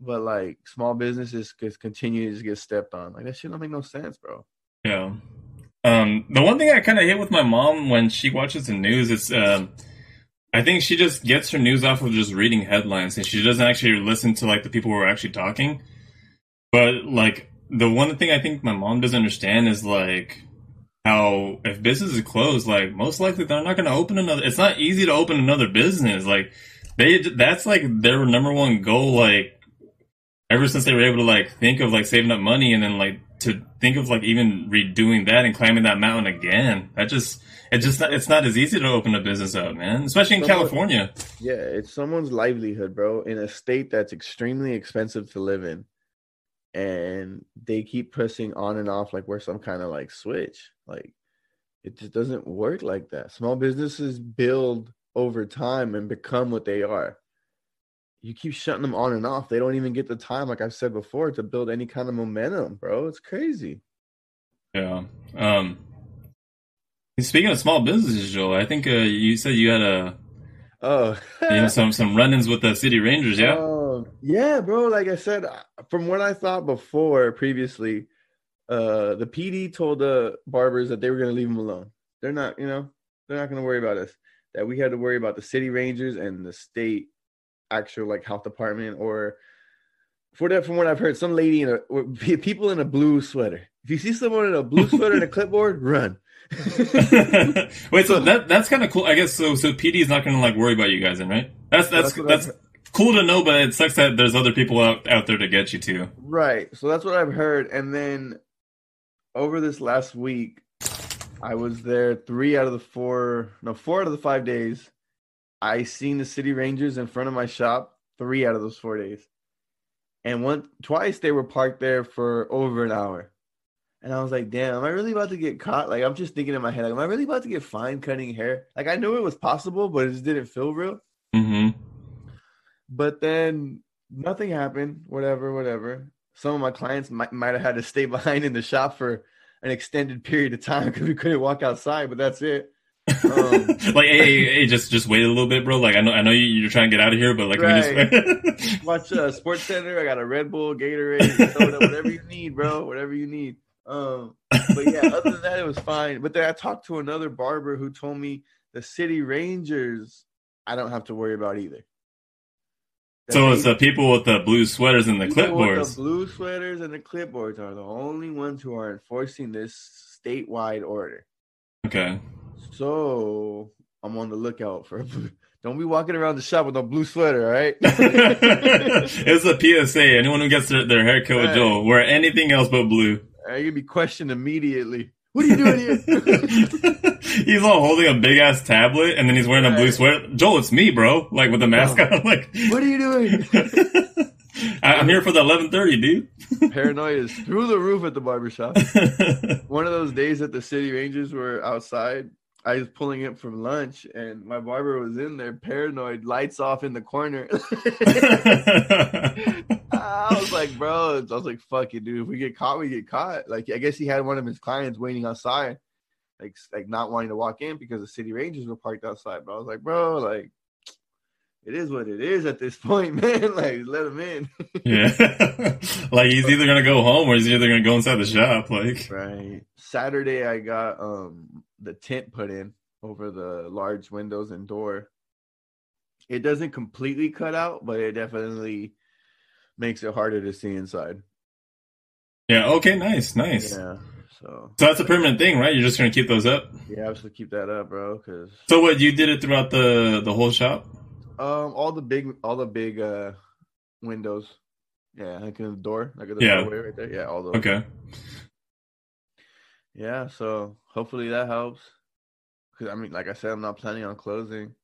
But like small businesses just continue to get stepped on. Like that shit don't make no sense, bro. Yeah. Um, the one thing I kind of hit with my mom when she watches the news is, um, I think she just gets her news off of just reading headlines, and she doesn't actually listen to like the people who are actually talking. But like the one thing I think my mom doesn't understand is like how if business is closed, like most likely they're not going to open another. It's not easy to open another business. Like they, that's like their number one goal. Like ever since they were able to like think of like saving up money and then like to think of like even redoing that and climbing that mountain again. That just it just it's not as easy to open a business up, man. Especially in Someone- California. Yeah, it's someone's livelihood, bro, in a state that's extremely expensive to live in. And they keep pressing on and off like we're some kind of like switch. Like it just doesn't work like that. Small businesses build over time and become what they are. You keep shutting them on and off. They don't even get the time, like I've said before, to build any kind of momentum, bro. It's crazy. Yeah. Um speaking of small businesses, Joel, I think uh, you said you had a Oh, you know some some run-ins with the city rangers, yeah? [laughs] Um, yeah, bro. Like I said, from what I thought before previously, uh, the PD told the barbers that they were going to leave them alone. They're not, you know, they're not going to worry about us. That we had to worry about the city rangers and the state actual like health department or for that from what I've heard, some lady in a [laughs] people in a blue sweater. If you see someone in a blue sweater and a clipboard, [laughs] run. [laughs] Wait, so that that's kind of cool. I guess so. So PD is not going to like worry about you guys, then, right? That's that's That's that's, I've- cool to know, but it sucks that there's other people out out there to get you too. Right. So that's what I've heard. And then over this last week, I was there three out of the four, no, four out of the five days. I seen the city rangers in front of my shop three out of those four days. And one twice they were parked there for over an hour. And I was like, damn, am I really about to get caught? Like I'm just thinking in my head, like, am I really about to get fined cutting hair? Like I knew it was possible, but it just didn't feel real. But then nothing happened. Whatever, whatever. Some of my clients might might have had to stay [laughs] behind in the shop for an extended period of time [laughs] because we couldn't walk outside. But that's it. Um, [laughs] like, hey, hey, hey, just just wait a little bit, bro. Like, I know, I know you, you're trying to get out of here, but like, we just Watch uh, Sports Center. I got a Red Bull, Gatorade, soda, whatever you need, bro. Whatever you need. Um, but yeah, other than that, it was fine. But then I talked to another barber who told me the city rangers I don't have to worry about either. So it's the people with the blue sweaters and the with clipboards. The blue sweaters and the clipboards are the only ones who are enforcing this statewide order. Okay. So I'm on the lookout for. Don't be walking around the shop with a blue sweater, all right? [laughs] it's a PSA. Anyone who gets their, their haircut with Right. Joel, wear anything else but blue. Uh, You're gonna be questioned immediately. What are you doing here? [laughs] he's all holding a big ass tablet, and then he's wearing a blue Right. sweater. Joel, it's me, bro. Like with the mask Oh. on. [laughs] Like, What are you doing? [laughs] I- I'm here for the 11:30, dude. [laughs] Paranoia is through the roof at the barbershop. One of those days that the city rangers were outside, I was pulling in from lunch, and my barber was in there, paranoid, lights off in the corner. I was like, bro, I was like, fuck it, dude. If we get caught, we get caught. Like, I guess he had one of his clients waiting outside, like, like not wanting to walk in because the city rangers were parked outside. But I was like, bro, like, it is what it is at this [laughs] point, man. [laughs] Like, let him in. yeah, [laughs] like he's either gonna go home or he's either gonna go inside the shop. Like, Right. Saturday, I got um the tent put in over the large windows and door. It doesn't completely cut out, but it definitely makes it harder to see inside. yeah, okay, nice, nice. Yeah. So So that's a permanent thing, right? You're just gonna keep those up. yeah, should keep that up, bro. Because So what you did it throughout the the whole shop? um, all the big, all the big uh windows. Yeah, like in the door, like the Yeah. doorway right there. Yeah, all those. Okay. Yeah, so hopefully that helps. Because I mean, like I said, I'm not planning on closing,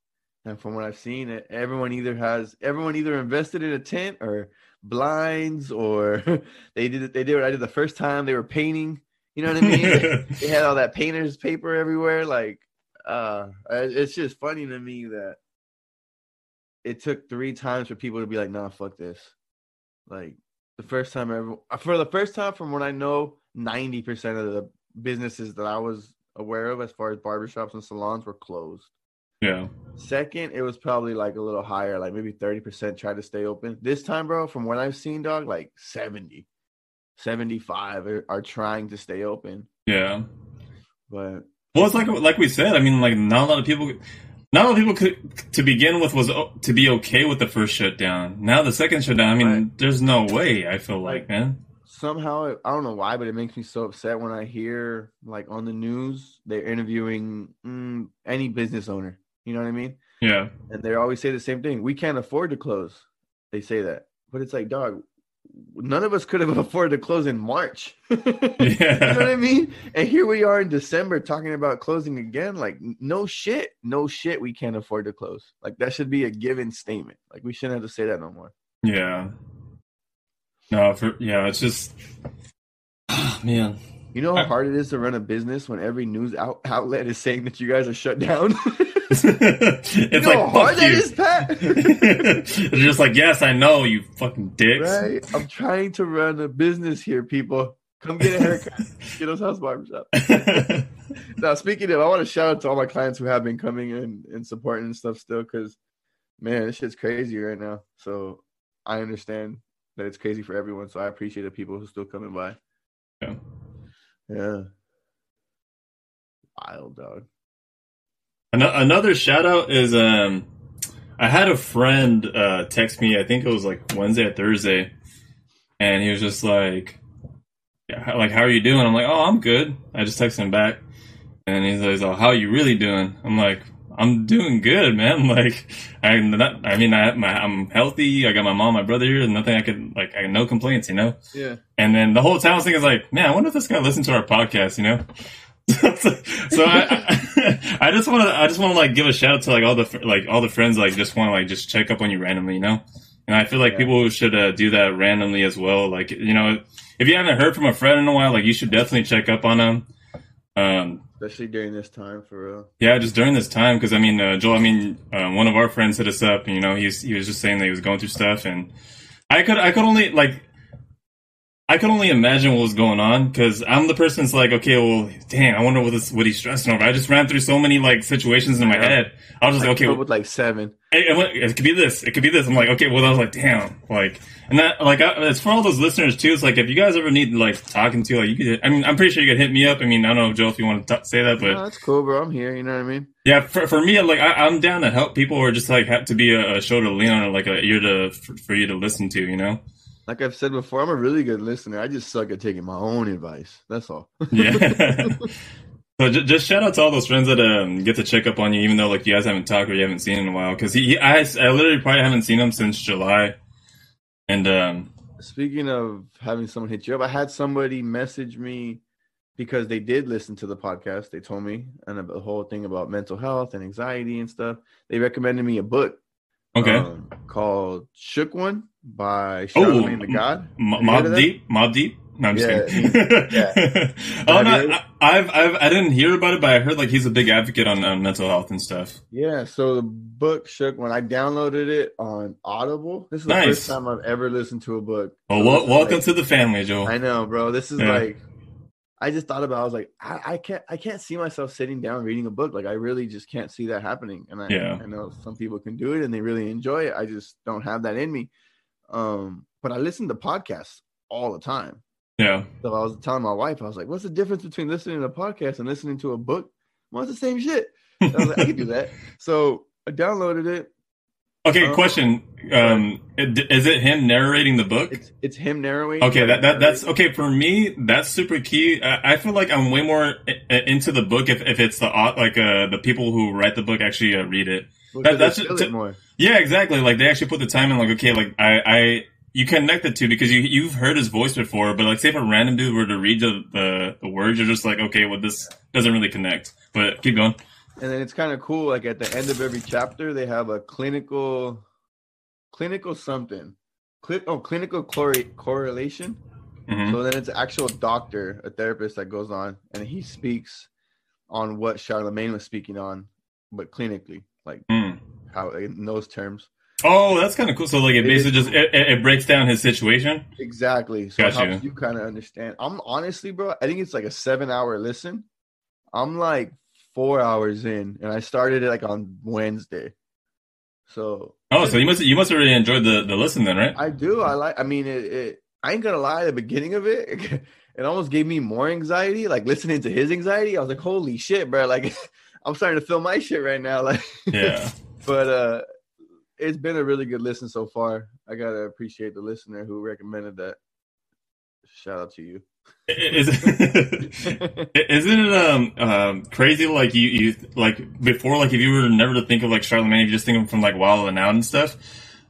and from what I've seen, it everyone either has everyone either invested in a tent or blinds, or [laughs] they did it. They did what I did the first time. They were painting. You know what I mean? [laughs] they had all that painter's paper everywhere. Like, uh, it's just funny to me that it took three times for people to be like, "Nah, fuck this." Like the first time ever, for the first time, from what I know, ninety percent of the businesses that I was aware of, as far as barbershops and salons, were closed. yeah. Second, it was probably like a little higher, like maybe 30% tried to stay open. This time, bro, from what I've seen, dog, like 70, 75 are, are trying to stay open. Yeah. But Well, it's like like we said. I mean, like not a lot of people, not a lot of people could to begin with was to be okay with the first shutdown. Now the second shutdown, I mean, Right. there's no way. I feel like, Like- man. somehow, I don't know why, but it makes me so upset when I hear, like, on the news, they're interviewing mm, any business owner. You know what I mean? Yeah. And they always say the same thing we can't afford to close. They say that. But it's like, dog, none of us could have [laughs] afforded to close in March. [laughs] You know what I mean? And here we are in December talking about closing again. Like, no shit, no shit, we can't afford to close. Like, that should be a given statement. Like, we shouldn't have to say that no more. Yeah. No, for yeah, it's just [sighs] man. You know how hard it is to run a business when every news out- outlet is saying that you guys are shut down? [laughs] [laughs] it's you like fuck that you. is, Pat? [laughs] They're just like, yes, I know, you fucking dicks. right? I'm trying to run a business here, people. Come get a haircut. [laughs] get us house barbershop. Now, speaking of, I want to shout out to all my clients who have been coming in and supporting and stuff still, because man, this shit's crazy right now. So I understand that it's crazy for everyone. So I appreciate the people who still coming by. Yeah. Yeah. Wild dog. Ano- Another shout out is um, I had a friend uh, text me. I think it was like Wednesday or Thursday, and he was just like, yeah, how- "Like, how are you doing?" I'm like, "Oh, I'm good." I just texted him back, and he's like, "Oh, how are you really doing?" I'm like, "I'm doing good, man. [laughs] Like, I'm not. I mean, I, my, I'm healthy. I got my mom, my brother here. Nothing I could like. I no complaints, you know." Yeah. And then the whole time I was thinking, like, man, I wonder if this guy listens to our podcast, you know? [laughs] so I, I, [laughs] I just want to, I just want to like give a shout out to like all the, like all the friends, like just want to like just check up on you randomly, you know? And I feel like Yeah. people should uh, do that randomly as well. Like, you know, if you haven't heard from a friend in a while, like you should definitely check up on them. Um, Especially during this time for real. yeah, just during this time, because I mean, uh, Joel, I mean, uh, one of our friends hit us up, and you know, he's he was just saying that he was going through stuff, and I could I could only like I could only imagine what was going on because I'm the person that's like, okay, well, dang, I wonder what this what he's stressing over. I just ran through so many like situations in my Yeah. head. I was just like, okay, well, with like seven. it, it, it could be this, it could be this. I'm like, okay, well, I was like, damn, like, and that like I, it's for all those listeners too. It's like if you guys ever need like talking to, like, you could. I mean, I'm pretty sure you could hit me up. I mean, I don't know, Joe, if you want to t- say that, but. No, that's cool, bro. I'm here. You know what I mean? Yeah, for, for me, like I, I'm down to help people, or just like have to be a, a shoulder to lean on, or like a ear to for, for you to listen to. You know? Like I've said before, I'm a really good listener. I just suck at taking my own advice. That's all. [laughs] Yeah. so just, just shout out to all those friends that um, get to check up on you, even though like you guys haven't talked or you haven't seen in a while. Because he, he I, I literally probably haven't seen him since July, and um, Speaking of having someone hit you up, I had somebody message me because they did listen to the podcast. They told me and the whole thing about mental health and anxiety and stuff. They recommended me a book Okay. um, called "Shook One" by Oh, Charlamagne the God. M- Have you heard Mobb? Deep, Mobb Deep. No, I'm just Yeah, kidding. yeah. [laughs] oh no, I, I've, I've, I didn't hear about it, but I heard like he's a big advocate on, on mental health and stuff. Yeah, so the book "Shook when I downloaded it on Audible. This is the first time I've ever listened to a book. Well, So wel- this is welcome like- to the family, Joel. I know, bro. This is Yeah. like I just thought about. I was like, I, I can't, I can't see myself sitting down reading a book. Like, I really just can't see that happening. And I, Yeah. I know some people can do it and they really enjoy it. I just don't have that in me. Um, but I listen to podcasts all the time. yeah. So I was telling my wife, I was like, "What's the difference between listening to a podcast and listening to a book?" Well, it's the same shit. I was like, I can do that. [laughs] So I downloaded it. Okay, Uh, question. Um, is it him narrating the book? It's it's him narrating. Okay, that, that that's okay for me. That's super key. I, I feel like I'm way more into the book if, if it's the like uh the people who write the book actually uh, read it. Because that's I feel to- more. Yeah, exactly. Like they actually put the time in. Like okay, like I I you connect the two because you you've heard his voice before, but like say if a random dude were to read the the, the words, you're just like okay, well this doesn't really connect. But keep going. and then it's kind of cool like at the end of every chapter they have a clinical clinical something Cli- oh clinical corre- correlation hmm so then it's an actual doctor a therapist that goes on and he speaks on what Charlamagne was speaking on but clinically like Mm. how in those terms Oh, that's kind of cool. So like it It is basically just it, it breaks down his situation. exactly so it Gotcha. helps you kind of understand i'm honestly bro i think it's like a seven hour listen i'm like four hours in and i started it like on wednesday so Oh, so you must you must have really enjoyed the the listen then, right? I do. I like. I mean, it, it. I ain't gonna lie. The beginning of it, [laughs] it almost gave me more anxiety. Like listening to his anxiety, I was like, "Holy shit, bro!" Like, [laughs] I'm starting to feel my shit right now. [laughs] Like, Yeah. but uh, it's been a really good listen so far. I gotta appreciate the listener who recommended that. Shout out to you. Is, [laughs] isn't it um um crazy like you you like before like if you were never to think of like Charlamagne, if you just think of him from like Wild and Out and stuff.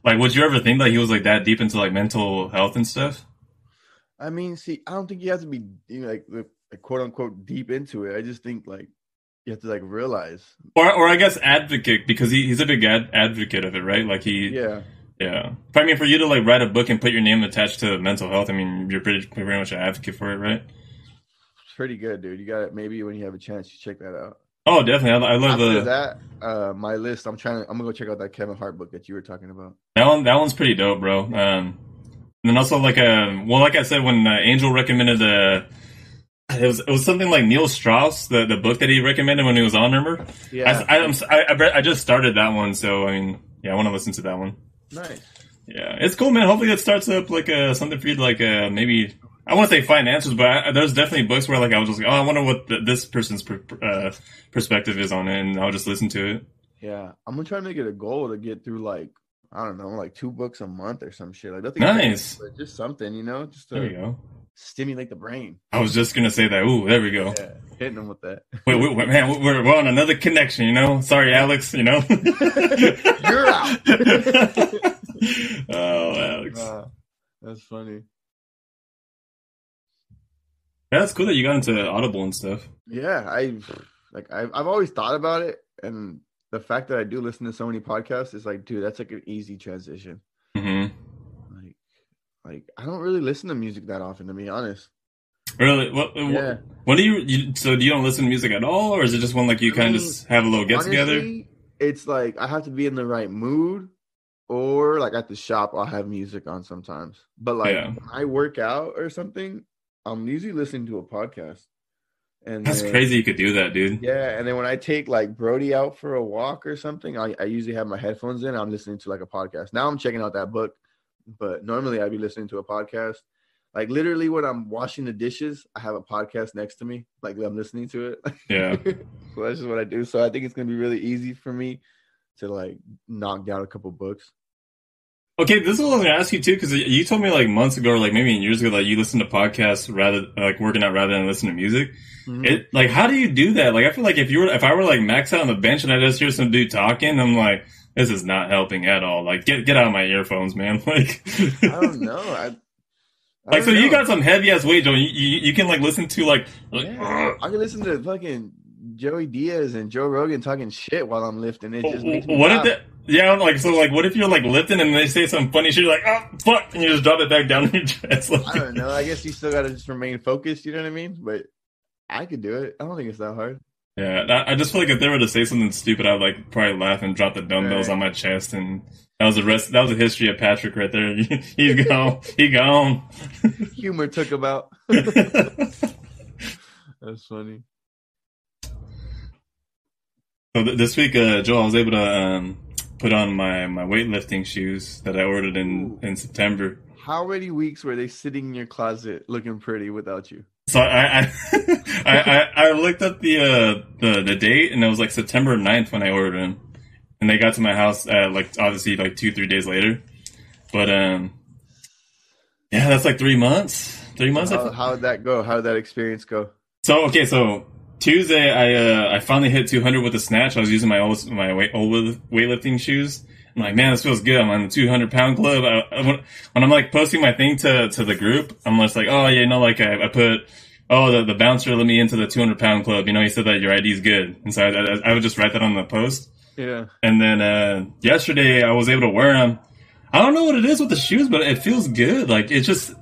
Like, would you ever think that he was like that deep into like mental health and stuff? I mean, see, I don't think you have to be you know, like, like quote unquote deep into it. I just think like you have to like realize. Or, or I guess advocate because he, he's a big ad, advocate of it, right? Like he, Yeah. yeah. But I mean, for you to like write a book and put your name attached to mental health, I mean, you're pretty pretty much an advocate for it, right? It's pretty good, dude. You got it. Maybe when you have a chance, you check that out. Oh, definitely. I, I love After the that, uh, my list. I'm trying to. I'm gonna go check out that Kevin Hart book that you were talking about. That one, that one's pretty dope, bro. Um, and then also like uh, well, like I said, when uh, Angel recommended uh, it was it was something like Neil Strauss, the the book that he recommended when he was on. Remember? Yeah, I, I, I, I just started that one, so I mean, yeah, I want to listen to that one. nice. Yeah, it's cool, man. Hopefully, that starts up like uh, something for you to like uh, maybe. I want to say find answers, but I, there's definitely books where like I was just like, oh, I wonder what the, this person's per, uh, perspective is on it, and I'll just listen to it. Yeah, I'm gonna try to make it a goal to get through like I don't know, like two books a month or some shit. Like nothing, Nice. just something, you know, just There you to go. Stimulate the brain. I was just gonna say that. Ooh, there we go. Yeah, hitting them with that. Wait, wait, wait, man, we're, we're on another connection, you know? Sorry, Alex, you know? [laughs] You're out. [laughs] oh, Alex. Uh, that's funny. Yeah, that's cool that you got into Audible and stuff. Yeah, I like I've I've always thought about it, and the fact that I do listen to so many podcasts is like, dude, that's like an easy transition. hmm Like, like I don't really listen to music that often, to be honest. Really? What, what, Yeah. what do you, you, so do you don't listen to music at all, or is it just one like you kind of just have a little get together? It's like I have to be in the right mood, or like at the shop, I'll have music on sometimes. But like Yeah. when I work out or something, I'm usually listening to a podcast. And That's then- crazy you could do that, dude. Yeah, and then when I take like Brody out for a walk or something, I, I usually have my headphones in. I'm listening to like a podcast. Now I'm checking out that book, but normally I'd be listening to a podcast. Like literally when I'm washing the dishes, I have a podcast next to me. Like I'm listening to it. Yeah. [laughs] so that's just what I do. So I think it's gonna be really easy for me to like knock down a couple books. Okay, this is what I was gonna ask you too, because you told me like months ago, or like maybe years ago, that you listen to podcasts rather like working out rather than listen to music. Mm-hmm. It like how do you do that? Like I feel like if you were if I were like maxed out on the bench and I just hear some dude talking, I'm like, this is not helping at all. Like get get out of my earphones, man. [laughs] Like I don't know. I I [laughs] Like, so don't you got some heavy ass weight, Joe. You, you, you can like listen to like, like Yeah. I can listen to fucking Joey Diaz and Joe Rogan talking shit while I'm lifting. It just makes me what if laugh. that? Yeah, like so, like what if you're like lifting and they say some funny shit, you're like, oh fuck, and you just drop it back down on your [laughs] chest. Like, I don't know. I guess you still gotta just remain focused. You know what I mean? But I could do it. I don't think it's that hard. Yeah, I, just feel like if they were to say something stupid, I'd like probably laugh and drop the dumbbells Right. on my chest, and that was the rest. That was the history of Patrick right there. [laughs] He's gone. He gone. [laughs] Humor took him out. [laughs] That's funny. So th- this week, uh, Joel, I was able to um, put on my, my weightlifting shoes that I ordered in, Ooh. in September. How many weeks were they sitting in your closet looking pretty without you? So I [laughs] I, I, I looked up the uh, the the date and it was like September 9th when I ordered them, and they got to my house uh, like obviously like two three days later. But um, yeah, that's like three months. Three months. How, feel- how'd that go? How did that experience go? So okay, so Tuesday I uh, I finally hit 200 with a snatch. I was using my old my weight, old weightlifting shoes. I'm like, man, this feels good. I'm on the 200 pound club. I, I, when, I'm like posting my thing to to the group, I'm just like, oh yeah, you know, like I, I put, oh the, the bouncer let me into the 200 pound club. You know, he said that your ID is good, and so I, I, I would just write that on the post. Yeah. And then uh, yesterday I was able to wear them. I don't know what it is with the shoes, but it feels good. Like it's just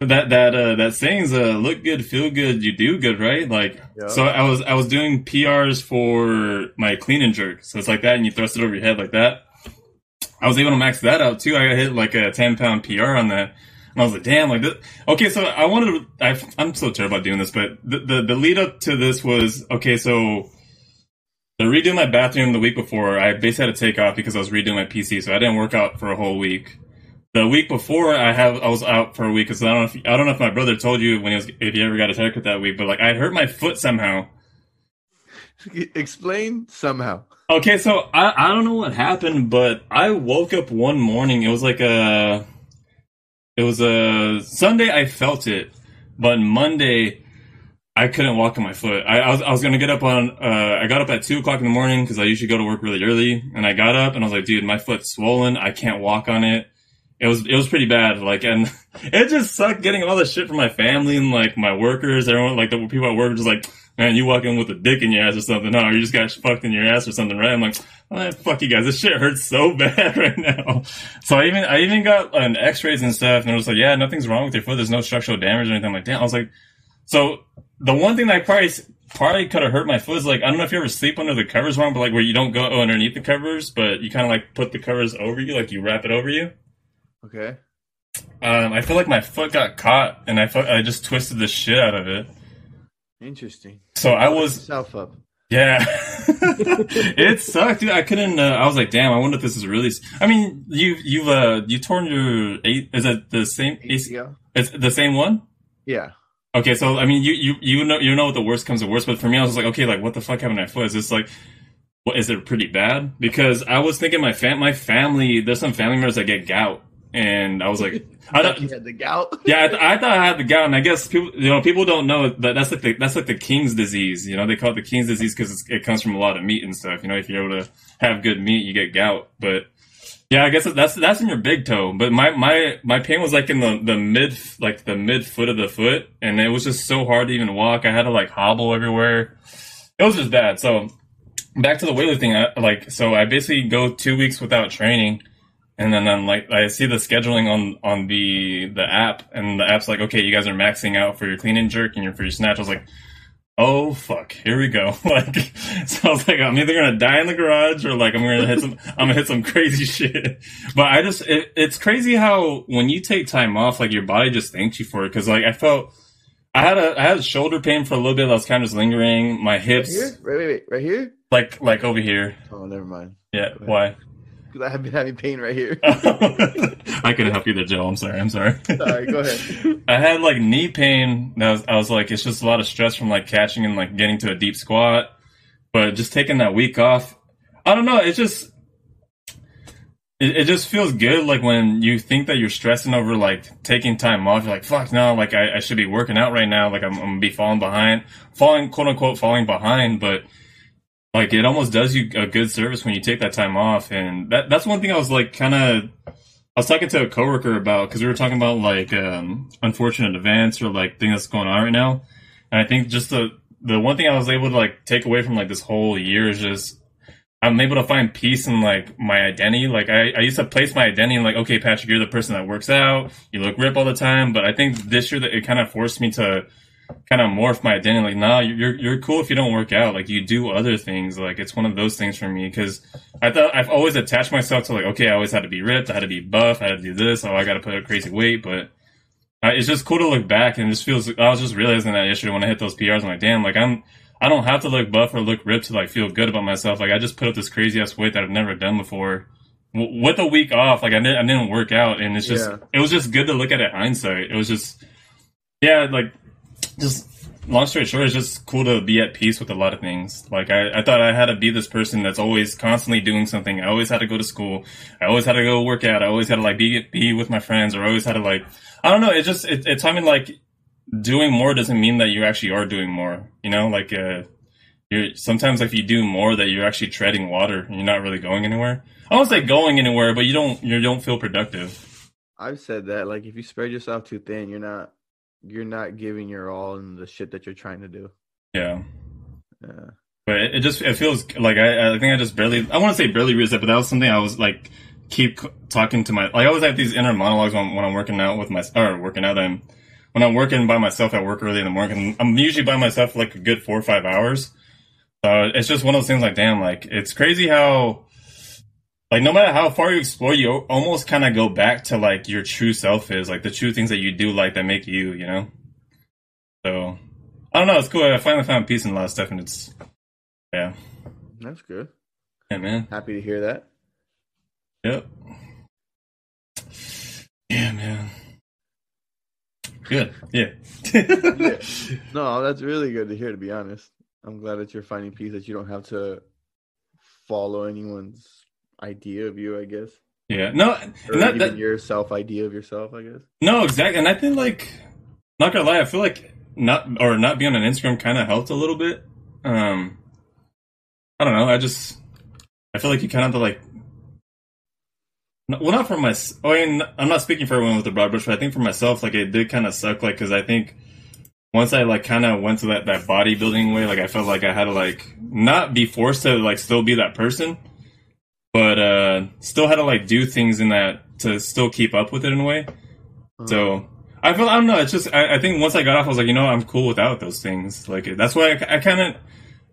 that that uh, that saying's uh, look good, feel good, you do good, right? Like Yeah. so I was I was doing PRs for my clean and jerk. So it's like that, and you thrust it over your head like that. I was able to max that out too. I hit like a ten pound PR on that. And I was like, damn, like this. Okay, so I wanted to, I, I'm so terrible at doing this, but the, the, the lead up to this was, okay, so the redoing my bathroom the week before, I basically had to take off because I was redoing my PC, so I didn't work out for a whole week. The week before, I have I was out for a week because I don't know if I don't know if my brother told you when he was if you ever got a haircut that week, but like I hurt my foot somehow. Explain somehow. Okay, so I I don't know what happened, but I woke up one morning. It was like a it was a Sunday. I felt it, but Monday I couldn't walk on my foot. I, I was I was gonna get up on uh I got up at two o'clock in the morning because I usually go to work really early, and I got up and I was like, dude, my foot's swollen. I can't walk on it. It was it was pretty bad. Like, and [laughs] it just sucked getting all the shit from my family and like my workers. Everyone like the people at work just like, man, you walk in with a dick in your ass or something. No, you just got fucked in your ass or something, right? I'm like, oh, fuck you guys. This shit hurts so [laughs] bad right now. So I even I even got an X-rays and stuff, and it was like, yeah, nothing's wrong with your foot. There's no structural damage or anything. I'm like, damn. I was like, so the one thing that probably probably could have hurt my foot is like I don't know if you ever sleep under the covers wrong, but like where you don't go underneath the covers, but you kind of like put the covers over you, like you wrap it over you. Okay. Um, I feel like my foot got caught, and I felt I just twisted the shit out of it. Interesting. So I was Yourself up. Yeah, [laughs] it sucked, dude. I couldn't. Uh, I was like, damn. I wonder if this is really. I mean, you you've uh you torn your eight. Is it the same? Is ACL? it the same one? Yeah. Okay, so I mean, you you you know you know what the worst comes to worst, but for me, I was like, okay, like what the fuck happened to my foot? Is this like, what is it pretty bad? Because I was thinking my fam my family, there's some family members that get gout, and I was like, [laughs] I don't. you had the gout. [laughs] Yeah, I, th- I thought I had the gout, and I guess people, you know, people don't know that that's like the that's like the king's disease. You know, they call it the king's disease because it comes from a lot of meat and stuff. You know, if you're able to have good meat, you get gout. But yeah, I guess that's that's in your big toe. But my my my pain was like in the the mid like the mid foot of the foot, and it was just so hard to even walk. I had to like hobble everywhere. It was just bad. So back to the weightlifting, I, like so I basically go two weeks without training. And then I'm like, I see the scheduling on on the the app, and the app's like, okay, you guys are maxing out for your clean and jerk and your for your snatch. I was like, oh fuck, here we go. [laughs] like, so I was like, I'm either gonna die in the garage or like I'm gonna hit some, [laughs] I'm gonna hit some crazy shit. But I just, it, it's crazy how when you take time off, like your body just thanks you for it. Because like I felt, I had a I had shoulder pain for a little bit that was kind of just lingering. My hips. Right here? Wait, wait, wait. Right here? like like over here. Oh, never mind. Yeah, why? Because I have been having pain right here. [laughs] I couldn't help you there, Joe. I'm sorry. I'm sorry. Sorry, go ahead. [laughs] I had like knee pain. That was, I was like, it's just a lot of stress from like catching and like getting to a deep squat. But just taking that week off, I don't know. It's just, it, it just feels good. Like when you think that you're stressing over like taking time off, you're like, fuck no, like I, I should be working out right now. Like I'm, I'm gonna be falling behind, falling, quote unquote, falling behind. But like it almost does you a good service when you take that time off. And that, that's one thing I was like kind of, I was talking to a coworker about because we were talking about like um, unfortunate events or like things that's going on right now, and I think just the the one thing I was able to like take away from like this whole year is just I'm able to find peace in like my identity. Like I, I used to place my identity in like, okay, Patrick, you're the person that works out, you look rip all the time. But I think this year that it kind of forced me to kind of morph my identity. Like, nah, you're you're cool if you don't work out. Like, you do other things. Like, it's one of those things for me because I thought I've always attached myself to like, okay, I always had to be ripped, I had to be buff, I had to do this. Oh, I got to put a crazy weight. But uh, it's just cool to look back and it just feels. I was just realizing that yesterday when I hit those PRs. I'm like, damn, like I'm. I don't have to look buff or look ripped to like feel good about myself. Like I just put up this crazy ass weight that I've never done before. W- with a week off, like I didn't, I didn't work out, and it's just, Yeah. it was just good to look at it hindsight. It was just, yeah, like, just long story short, it's just cool to be at peace with a lot of things. Like I, I thought I had to be this person that's always constantly doing something. I always had to go to school. I always had to go work out. I always had to like be be with my friends, or I always had to like I don't know. It just it, it's I mean like doing more doesn't mean that you actually are doing more. You know, like uh, you're sometimes if you do more, that you're actually treading water and you're not really going anywhere. I won't say going anywhere, but you don't you don't feel productive. I've said that. Like, if you spread yourself too thin, you're not you're not giving your all in the shit that you're trying to do. Yeah. Yeah. But it, it just it feels like I I think I just barely I want to say barely reached it, but that was something I was like keep talking to my like I always have these inner monologues when, when I'm working out with my or working out and when I'm working by myself at work early in the morning I'm usually by myself for like a good four or five hours. So it's just one of those things like damn like it's crazy how like no matter how far you explore you almost kind of go back to like your true self is like the true things that you do like that make you you know. So I don't know it's cool I finally found peace in a lot of stuff and it's yeah. That's good. Yeah, man. Happy to hear that. Yep. Yeah, man. Good. Yeah. Yeah. [laughs] No, that's really good to hear. To be honest, I'm glad that you're finding peace. That you don't have to follow anyone's idea of you. I guess, yeah. No, or that, even that, your self idea of yourself. I guess. no, exactly. And I think like, not gonna lie, I feel like not or not being on Instagram kind of helped a little bit. Um, I don't know. I just I feel like you kind of have to like. Well, not for my. I mean, I'm not speaking for everyone with the broad brush, but I think for myself, like it did kind of suck, like because I think once I like kind of went to that that bodybuilding way, like I felt like I had to like not be forced to like still be that person, but uh still had to like do things in that to still keep up with it in a way. Uh, So I feel I don't know. It's just I, I think once I got off, I was like, you know, I'm cool without those things. Like that's why I, I kind of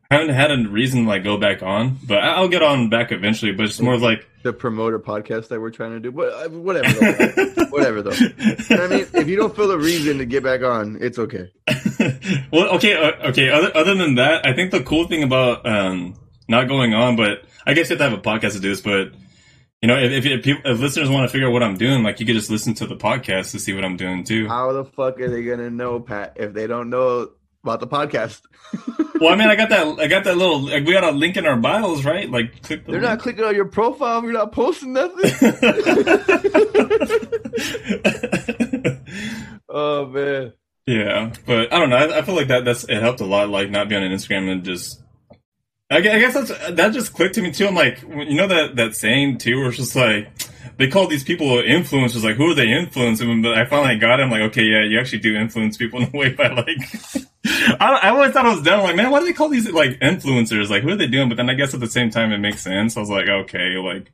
haven't had a reason to like go back on, but I- I'll get on back eventually. But it's more of like the promoter podcast that we're trying to do, but uh, whatever. Though. [laughs] whatever though. You know what I mean, if you don't feel a reason to get back on, it's okay. [laughs] well, okay, uh, okay. Other other than that, I think the cool thing about um not going on, but I guess you have to have a podcast to do this. But you know, if if, if, people, if listeners want to figure out what I'm doing, like you could just listen to the podcast to see what I'm doing too. How the fuck are they gonna know, Pat, if they don't know about the podcast? [laughs] Well, I mean, I got that. I got that little. Like, we got a link in our bios, right? Like, click the. They're not clicking on your profile you're not posting nothing. [laughs] [laughs] oh man. yeah, but I don't know. I, I feel like that. That's it helped a lot. Like not being on Instagram and just. I guess that's that just clicked to me too. I'm like, you know that that saying too, where it's just like they call these people influencers. Like, who are they influencing? But I finally got it. I'm like, okay, yeah, you actually do influence people in a [laughs] way by like. I, I always thought I was dumb. Like, man, why do they call these like influencers? Like, who are they doing? But then I guess at the same time it makes sense. I was like, okay, like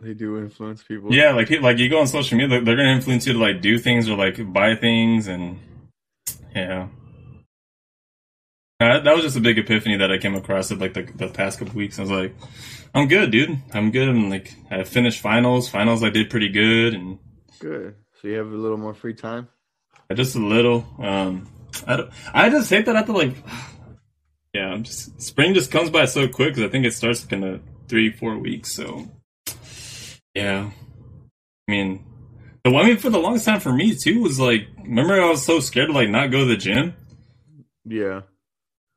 They do influence people. yeah, like like you go on social media, they're gonna influence you to like do things or like buy things, and yeah. Uh, that was just a big epiphany that I came across of like the, the past couple weeks. I was like, I'm good, dude. I'm good. I'm like, I finished finals. Finals, I did pretty good, and Good. So you have a little more free time. Just a little. Um, I don't, I just hate that I have to like, [sighs] yeah. I'm just spring just comes by so quick because I think it starts in a three four weeks. So [sighs] yeah, I mean, the one I mean for the longest time for me too was like, remember I was so scared to like not go to the gym, Yeah.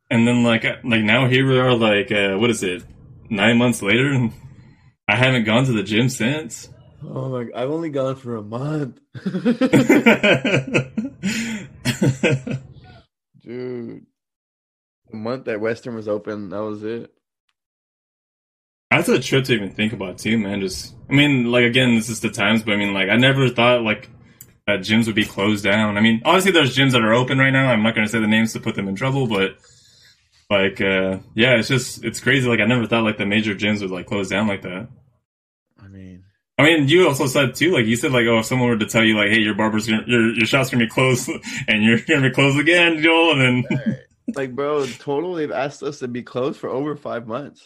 And then like like now here we are like uh, what is it nine months later and I haven't gone to the gym since. Oh my! I've only gone for a month, [laughs] dude. The month that Western was open, that was it. That's a trip to even think about too, man. Just, I mean, like again, this is the times, but I mean, like I never thought like that gyms would be closed down. I mean, obviously there's gyms that are open right now. I'm not going to say the names to put them in trouble, but like, uh, yeah, it's just it's crazy. Like I never thought like the major gyms would like close down like that. I mean, I mean, you also said too, like you said, like oh, if someone were to tell you, like, hey, your barber's gonna, your your shop's gonna be closed, [laughs] and you're gonna be closed again, Joel, and then like, bro, total, they've asked us to be closed for over five months.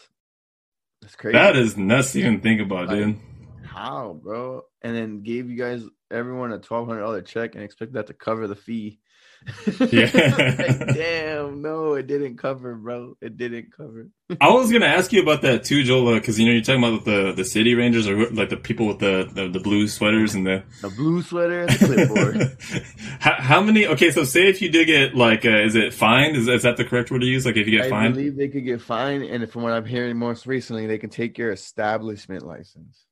That's crazy. that is nuts to even think about, dude. How, bro? And then gave you guys everyone a twelve hundred dollar check and expect that to cover the fee. Yeah. [laughs] Like, [laughs] damn, no, it didn't cover, bro. It didn't cover. I was gonna ask you about that too, Joel, because you know you're talking about the the city rangers or like the people with the the, the blue sweaters and the. The blue sweater and the clipboard. [laughs] how, how many? Okay, so say if you did get like, uh, is it fined? Is, is that the correct word to use? Like if you get I fined? believe they could get fined, and from what I'm hearing most recently, they can take your establishment license.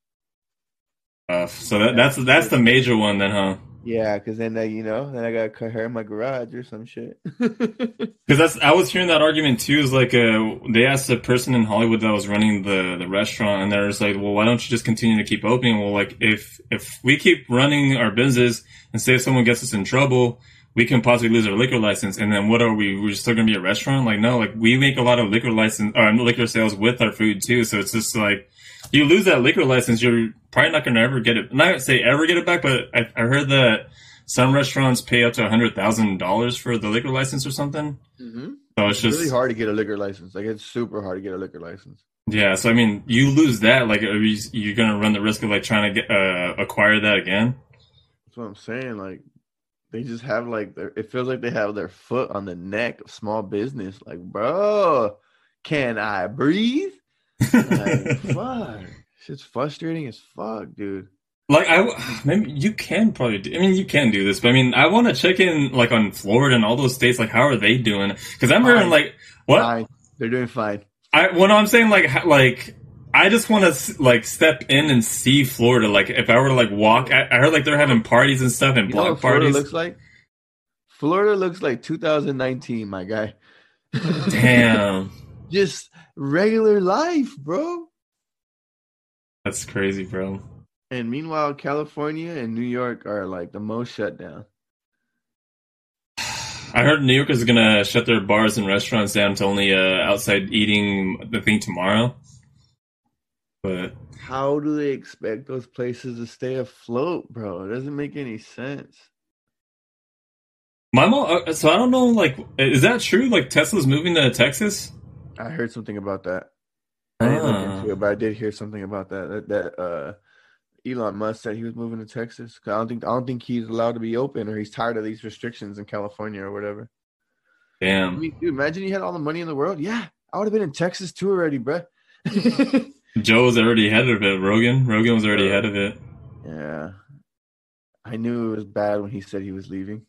Uh, so that, that's that's the major one then, huh? Yeah, because then uh, you know, then I gotta cut hair in my garage or some shit. [laughs] Because that's I was hearing that argument too. Is like uh, they asked a person in Hollywood that was running the the restaurant, and they're just like, well, why don't you just continue to keep opening? Well, like if if we keep running our business and say if someone gets us in trouble, we can possibly lose our liquor license, and then what are we? We're still gonna be a restaurant? Like no, like we make a lot of liquor license or liquor sales with our food too. So it's just like you lose that liquor license, you're probably not gonna ever get it. Not gonna say ever get it back, but I, I heard that some restaurants pay up to a hundred thousand dollars for the liquor license or something. mm-hmm. So it's It's just really hard to get a liquor license. Like it's super hard to get a liquor license. yeah. So I mean, you lose that, like are you, you're gonna run the risk of like trying to get uh, acquire that again. That's what I'm saying. Like they just have like their, it feels like they have their foot on the neck of small business. Like, bro, can I breathe? Like, fuck. Shit's frustrating as fuck, dude. Like I, [sighs] maybe you can probably. Do, I mean, you can do this, but I mean, I want to check in like on Florida and all those states. Like, how are they doing? Because I'm hearing like what Fine. They're doing fine. I. What I'm saying, like, like. I just want to like step in and see Florida. Like, if I were to like walk, I, I heard like they're having parties and stuff and You block parties. looks like? Florida looks like 2019, my guy. [laughs] Damn, Just regular life, bro. that's crazy, bro. And meanwhile, California and New York are like the most shut down. I heard New York is gonna shut their bars and restaurants down to only uh, outside eating. The thing tomorrow, but How do they expect those places to stay afloat, bro? It doesn't make any sense. my mom. uh, So I don't know. Like, is that true? Like Tesla's moving to Texas? I heard something about that. I didn't look Ah. into it, but I did hear something about that. That, that uh, Elon Musk said he was moving to Texas. I don't think I don't think he's allowed to be open, or he's tired of these restrictions in California or whatever. Damn, I mean, dude, imagine you had all the money in the world. Yeah, I would have been in Texas too already, bro. [laughs] Joe was already ahead of it. Rogan. Rogan was already ahead of it. yeah, I knew it was bad when he said he was leaving.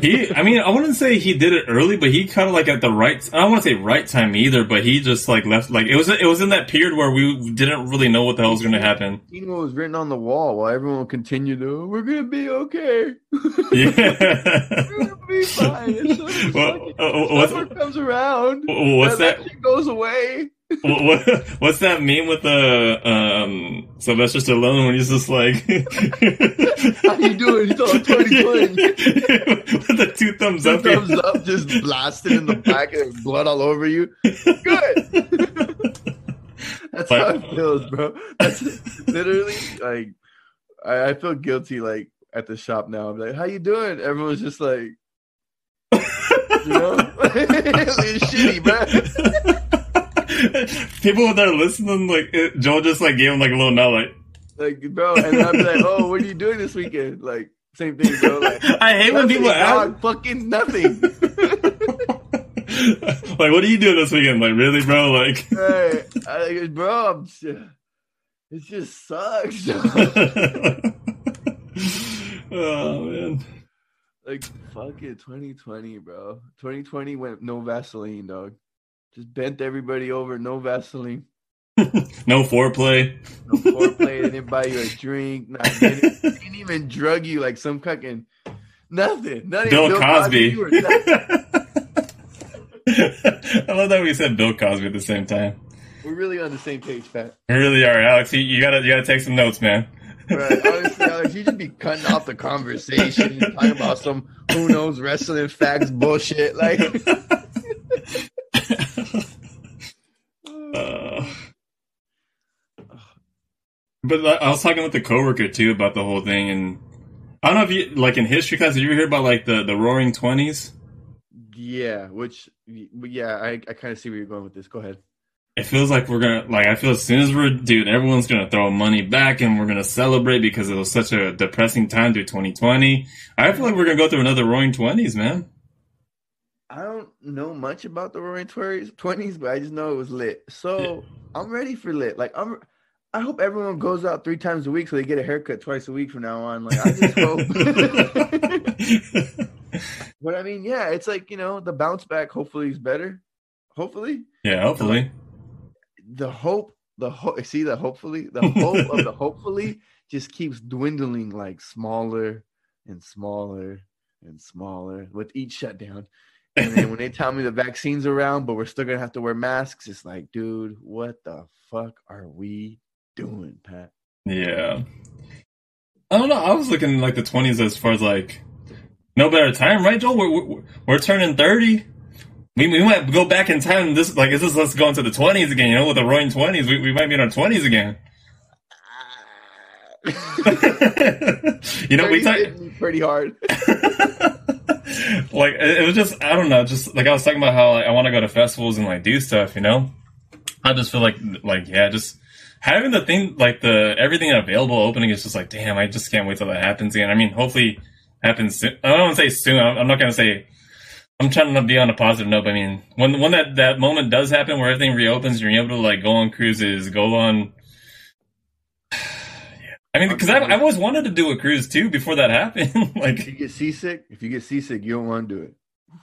He, I mean, I wouldn't say he did it early, but he kind of like at the right. I don't want to say right time either, but he just like left. Like it was, it was in that period where we didn't really know what the hell was going to happen. You know what was written on the wall while everyone continued to, we're gonna be okay. [laughs] Yeah. [laughs] we're gonna be fine. [laughs] Well, uh, what's summer comes around, what's that? shit goes away. What, what- [laughs] what's that meme with the um, Sylvester Stallone when he's just like, [laughs] How you doing? He's all 2020. [laughs] with the two thumbs Two up. thumbs up, just blasted in the back and blood all over you. Good. That's how it feels, bro. That's literally like I, I feel guilty like at the shop now. I'm like, how you doing? Everyone's just like you know it's shitty, bro. [laughs] People that are listening, like it, Joel, just like gave him like a little nod, like. Like, bro, and I'd be like, oh, what are you doing this weekend? Like, same thing, bro. Like, [laughs] I hate when people ask, fucking nothing. [laughs] like, what are you doing this weekend? Like, really, bro? Like, hey, I, bro, I'm just, it just sucks. oh man, like, fuck it, 2020, bro. 2020 went no Vaseline, dog. Just bent everybody over, no Vaseline. [laughs] no foreplay. No foreplay. they didn't buy you a drink. Not, they, didn't, they didn't even drug you like some fucking nothing. Not even Bill Cosby. you. [laughs] I love that we said Bill Cosby at the same time. We're really on the same page, Pat. We really are, Alex. You, you gotta you gotta take some notes, man. Right. Honestly, Alex, you should be cutting off the conversation, talking about some who knows wrestling facts bullshit. Like, [laughs] Uh, but I was talking with the coworker too about the whole thing, and I don't know if you like in history class. Have you ever heard about like the the Roaring Twenties? yeah, which, yeah, I, I kind of see where you're going with this. Go ahead. It feels like we're gonna like. I feel as soon as we're dude, everyone's gonna throw money back, and we're gonna celebrate because it was such a depressing time through 2020. I feel like we're gonna go through another Roaring Twenties, man. I don't know much about the Roaring Twenties, but I just know it was lit. So I'm ready for lit. Like I'm, I hope everyone goes out three times a week so they get a haircut twice a week from now on. Like I just hope. [laughs] but I mean, yeah, it's like you know the bounce back. Hopefully, is better. Hopefully, yeah, hopefully. the hope, the hope. See the hopefully, the hope of the hopefully just keeps dwindling, like smaller and smaller and smaller with each shutdown. And then when they tell me the vaccine's around, but we're still gonna have to wear masks, it's like, dude, what the fuck are we doing, Pat? Yeah. I don't know. I was looking like the 20s as far as like no better time, right, Joel? We're, we're, we're turning 30. We, we might go back in time. This like is this let's going to the 20s again? You know, with the roaring 20s, we, we might be in our 20s again. [laughs] [laughs] you know, we talk pretty hard. [laughs] like it was just I don't know, just like I was talking about how like, I want to go to festivals and like do stuff. You know, I just feel like like yeah, just having the thing like the everything available opening is just like damn. I just can't wait till that happens again. I mean, hopefully happens soon. I don't want to say soon. I'm, I'm not gonna say. I'm trying to be on a positive note. But I mean, when when that that moment does happen where everything reopens, you're able to like go on cruises, go on. I mean, because I've, I've always wanted to do a cruise too before that happened. [laughs] like, if you get seasick, if you get seasick, you don't want to do it.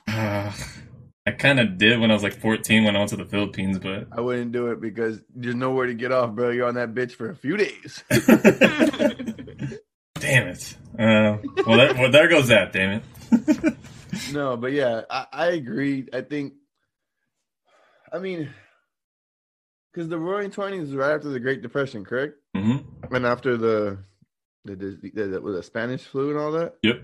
Uh, [sighs] I kind of did when I was like 14 when I went to the Philippines, but I wouldn't do it because there's nowhere to get off, bro. You're on that bitch for a few days. [laughs] [laughs] damn it. Uh, well, there, well, there goes that. Damn it. no, but yeah, I, I agree. I think. I mean, because the Roaring Twenties is right after the Great Depression, correct? Mm-hmm. And after the the, the, the, the, the Spanish flu and all that. Yep.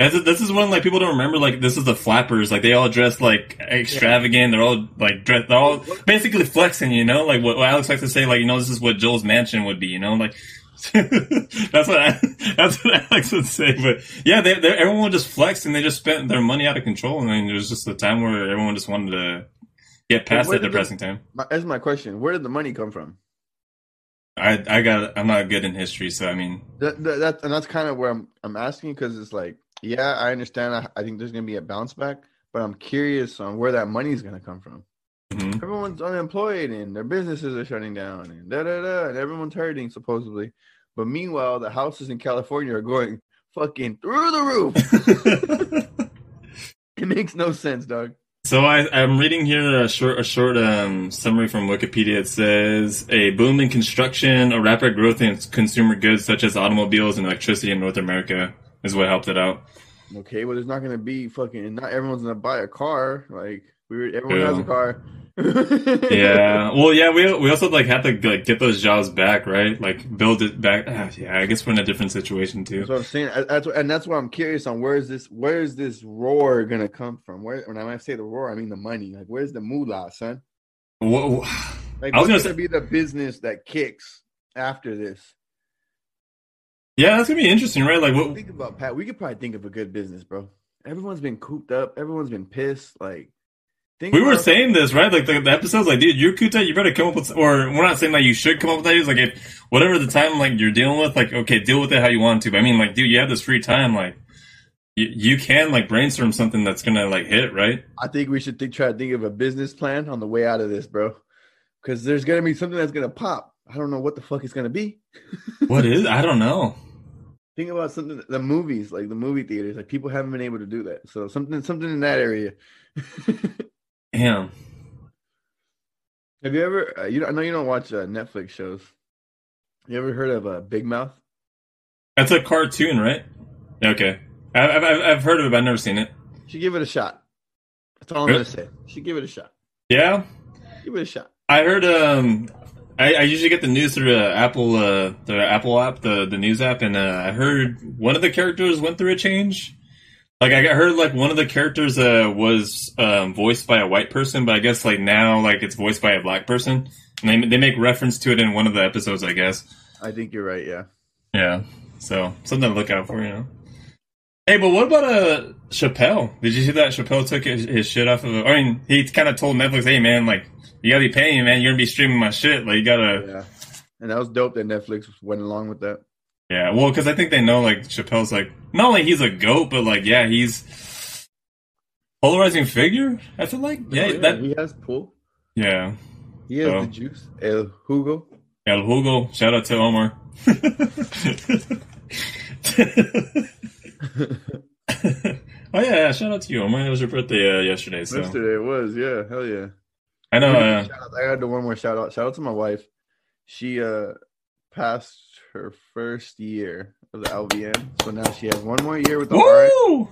And this is one like people don't remember. Like this is the flappers. Like they all dress like extravagant. They're all like dressed. They're all basically flexing. You know, like what, what Alex likes to say. Like you know, this is what Joel's mansion would be. You know, like [laughs] that's what I, [laughs] that's what Alex would say. But yeah, they, everyone just flexed and they just spent their money out of control. And then there was just a time where everyone just wanted to get past that depressing the, time. That's my question. Where did the money come from? I I got I'm not good in history, so I mean that, that, that and that's kind of where I'm I'm asking because it's like yeah I understand I, I, think there's gonna be a bounce back, but I'm curious on where that money is gonna come from. Mm-hmm. Everyone's unemployed and their businesses are shutting down and da da da and everyone's hurting supposedly, but meanwhile the houses in California are going fucking through the roof. [laughs] [laughs] it makes no sense, dog. So I, am reading here a short, a short um, summary from Wikipedia. It says a boom in construction, a rapid growth in consumer goods such as automobiles and electricity in North America is what helped it out. Okay, well, there's not going to be fucking. Not everyone's going to buy a car. Like we, everyone yeah. has a car. [laughs] yeah. Well, yeah. We we also like have to like get those jobs back, right? Like build it back. Ah, yeah. I guess we're in a different situation too. That's what I'm saying. That's what, and that's why I'm curious on where is this where is this roar gonna come from? Where when I say the roar, I mean the money. Like where's the moolah, son? What, like I was gonna, gonna be the business that kicks after this. Yeah, that's gonna be interesting, right? Like, what? Think about Pat. We could probably think of a good business, bro. Everyone's been cooped up. Everyone's been pissed. Like, we were saying this, right? Like the, the episode's like, dude, you're Kuta, you better come up with, or we're not saying that you should come up with ideas. Like if whatever the time like you're dealing with, like okay, deal with it how you want to. But I mean, like, dude, you have this free time, like you, you can like brainstorm something that's gonna like hit, right? I think we should think, try to think of a business plan on the way out of this, bro. Because there's gonna be something that's gonna pop. I don't know what the fuck it's gonna be. [laughs] what is? I don't know. Think about something. The movies, like the movie theaters, like people haven't been able to do that. So something, something in that area. [laughs] Damn. Have you ever? Uh, you I know you don't watch uh, Netflix shows. You ever heard of uh, Big Mouth? That's a cartoon, right? Okay, I've, I've I've heard of it, but I've never seen it. Should give it a shot. That's all I'm really? gonna say. Should give it a shot. Yeah. Give it a shot. I heard. Um, I, I usually get the news through uh, Apple, uh, the Apple app, the the news app, and uh, I heard one of the characters went through a change. Like I heard, like one of the characters uh, was um, voiced by a white person, but I guess like now, like it's voiced by a black person, and they they make reference to it in one of the episodes, I guess. I think you're right. Yeah. Yeah. So something to look out for, you know. Hey, but what about uh Chappelle? Did you see that Chappelle took his, his shit off of? I mean, he kind of told Netflix, "Hey, man, like you gotta be paying man. You're gonna be streaming my shit. Like you gotta." Yeah. And that was dope that Netflix went along with that. Yeah, well, because I think they know like Chappelle's like not only he's a goat, but like yeah, he's polarizing figure. I feel like yeah, yeah, that he has pull. yeah. He has So- the juice. El Hugo. El Hugo, shout out to Omar. [laughs] oh yeah, yeah, shout out to you, Omar. It was your birthday uh, yesterday, so Yesterday it was. Yeah. Hell yeah. I know. Uh, I gotta one more shout out. Shout out to my wife. She uh passed her first year of the LVN, so now she has one more year with the RN,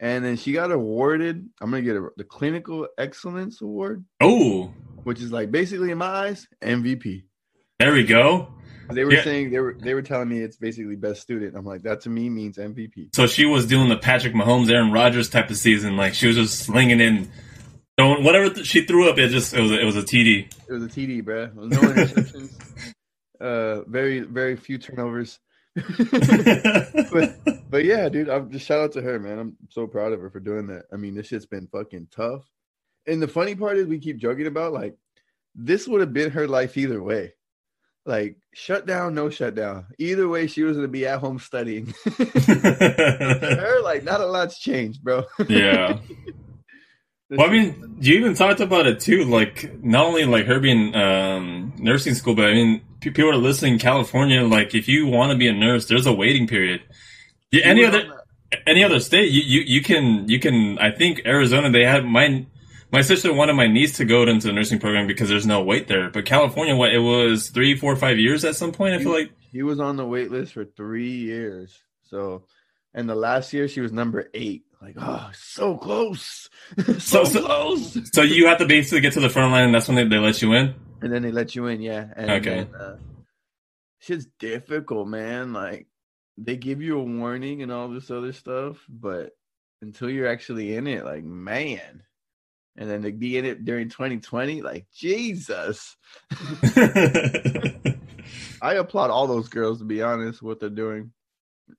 and then she got awarded. I'm gonna get a, the Clinical Excellence Award, Oh, which is like basically in my eyes MVP. there we go. They were Yeah. saying they were they were telling me it's basically best student. I'm like that to me means MVP. So she was doing the Patrick Mahomes, Aaron Rodgers type of season. Like she was just slinging in, don't whatever th- she threw up. It just it was a, it was a TD. It was a TD, was no [laughs] interceptions. Uh, very very few turnovers. [laughs] but [laughs] but yeah, dude, I'm just shout out to her, man. I'm so proud of her for doing that. I mean, this shit's been fucking tough. And the funny part is we keep joking about like this would have been her life either way. Like shut down, no shut down. Either way, she was gonna be at home studying. [laughs] her, like, not a lot's changed, bro. yeah. Well, I mean, you even talked about it too. Like, not only like her being um, nursing school, but I mean, people are listening. in California, like, if you want to be a nurse, there's a waiting period. Yeah, any other on any other state, you, you you can you can. I think Arizona, they had my my sister wanted my niece to go into the nursing program because there's no wait there. But California, what it was three, four, five years at some point. I feel like He was on the wait list for three years. So, and the last year she was number eight. Like, oh, so close, [laughs] so, So- so- close. so. You have to basically get to the front line, and that's when they, they let you in. And then they let you in, yeah. And Okay. Then, uh, shit's difficult, man. Like, they give you a warning and all this other stuff, but until you're actually in it, like, man. And then to be in it during 2020, like, Jesus. [laughs] [laughs] I applaud all those girls, to be honest, what they're doing.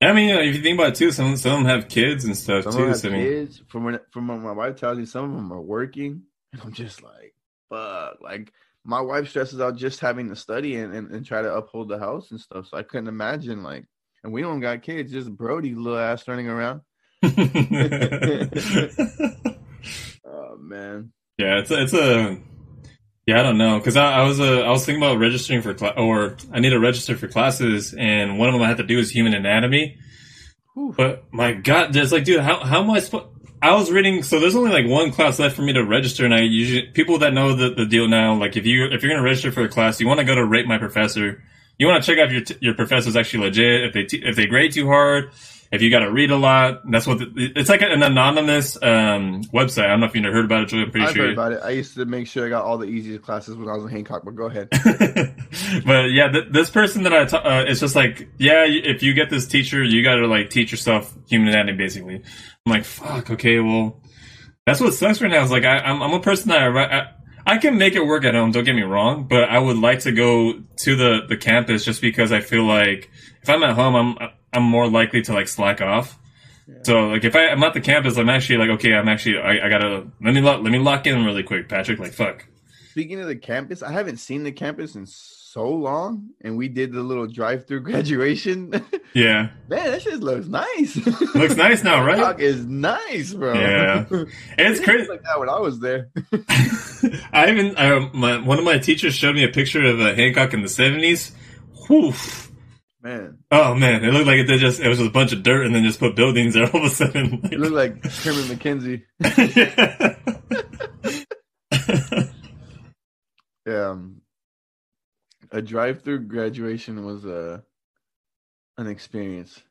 I mean, if you think about it too, some some of them have kids and stuff Some too. of them have So I mean, kids. From from what my wife tells me, some of them are working, and I'm just like, fuck. Like my wife stresses out just having to study and, and, and try to uphold the house and stuff. So I couldn't imagine like, and we don't got kids, just Brody little ass running around. [laughs] [laughs] Oh man, yeah, it's a, it's a yeah. I don't know because I, I was uh, I was thinking about registering for cla- or I need to register for classes, and one of them I have to do is human anatomy. But my God, there's like, dude, how how am I supposed? I was reading, so there's only like one class left for me to register, and I usually people that know the, the deal now, like if you if you're gonna register for a class, you want to go to rate my professor. You want to check out if your t- your professor's actually legit. If they t- if they grade too hard, if you got to read a lot, that's what the, it's like an anonymous um, website. I don't know if you heard about it, Julie. I'm pretty I've sure. heard about it. I used to make sure I got all the easiest classes when I was in Hancock. But go ahead. [laughs] but yeah, th- this person that I ta- uh, it's just like, yeah, if you get this teacher, you got to like teach yourself human anatomy, basically. I'm like, fuck, okay, well, that's what sucks right now. Is like, I, I'm, I'm a person that I, I, I can make it work at home. Don't get me wrong, but I would like to go to the the campus just because I feel like if I'm at home, I'm I'm more likely to like slack off. So like if I, I'm at the campus, I'm actually like, okay, I'm actually I, I gotta let me lock, let me lock in really quick, Patrick. Like fuck. Speaking of the campus, I haven't seen the campus in so long, and we did the little drive-through [laughs] graduation. [laughs] Yeah, Man, that shit looks nice. [laughs] looks nice now, right? Hancock is nice, bro. Yeah. It's crazy. like that when I was there. I even I, my, one of my teachers showed me a picture of uh, Hancock in the seventies. Whew. Man, Oh man, it looked like it just it was just a bunch of dirt and then just put buildings there all of a sudden. it looked like Herman McKenzie. [laughs] Yeah, Um, a drive-through graduation was uh, an experience.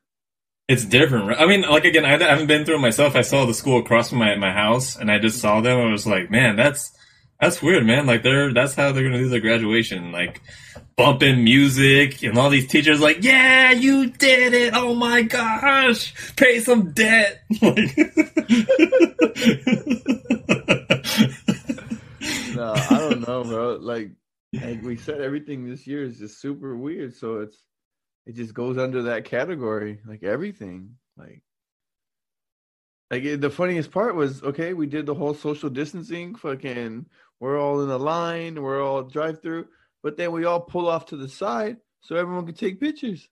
it's different. Right? I mean, like again, I haven't been through it myself. I saw the school across from my my house, and I just saw them. I was like, man, that's That's weird, man. Like they're that's how they're gonna do their graduation, like bumping music and all these teachers like, yeah, you did it. Oh my gosh, pay some debt. [laughs] no, I don't know, bro. Like, like we said, everything this year is just super weird. So it's it just goes under that category, like everything. Like, like eh, the funniest part was okay, we did the whole social distancing, fucking. We're all in a line, we're all drive through, but then we all pull off to the side so everyone can take pictures.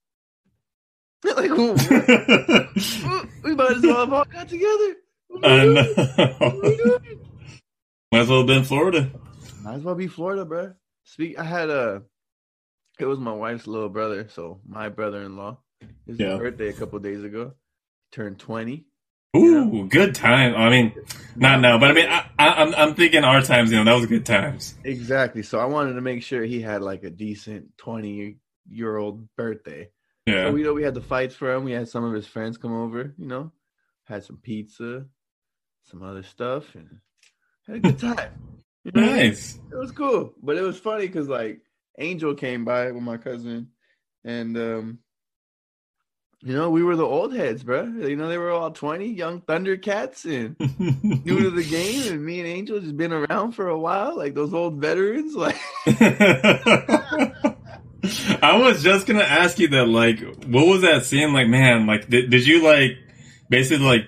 [laughs] like, [laughs] we might as well have all got together. I know. [laughs] Might as well have been Florida. Might as well be Florida, bro. Speak. I had a. It was my wife's little brother, so my brother-in-law. His Yeah. birthday a couple days ago. Turned twenty. Ooh, good time. I mean, not now, but I mean, I, I, I'm I'm thinking our times. You know, that was good times. Exactly. So I wanted to make sure he had like a decent twenty-year-old birthday. Yeah. So we know we had the fights for him. We had some of his friends come over. You know, had some pizza, some other stuff, and had a good [laughs] time. You know what I mean? Nice. it was cool, but it was funny because like Angel came by with my cousin, and um, you know we were the old heads, bro. You know they were all twenty, young Thundercats, and new to the [laughs] game, and me and Angel just been around for a while, like those old veterans. [laughs] Like, I was just gonna ask you that. Like, what was that scene like? Man, like, did, did you like basically like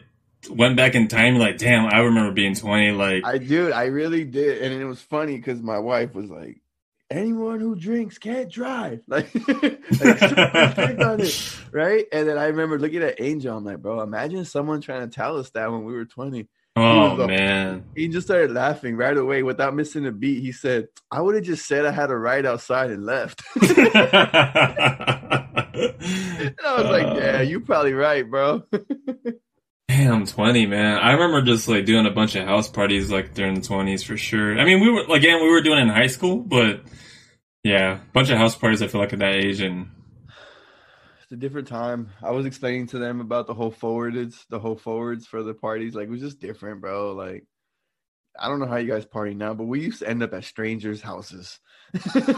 went back in time? Like, damn, I remember being twenty. Like, I dude, I really did, and it was funny because my wife was like. Anyone who drinks can't drive. [laughs] Like, [laughs] like on it, right? And then I remember looking at Angel. I'm like, bro, imagine someone trying to tell us that when we were 20. oh a- man, He just started laughing right away without missing a beat. He said, I would have just said I had a ride outside and left. [laughs] and I was like, yeah, uh. you're probably right, bro. Damn, 20, man. I remember just like doing a bunch of house parties like during the 20s for sure. I mean, we were, again, we were doing it in high school, but yeah, a bunch of house parties I feel like at that age. And it's a different time. I was explaining to them about the whole forwards, the whole forwards for the parties. Like, it was just different, bro. Like, I don't know how you guys party now, but we used to end up at strangers' houses.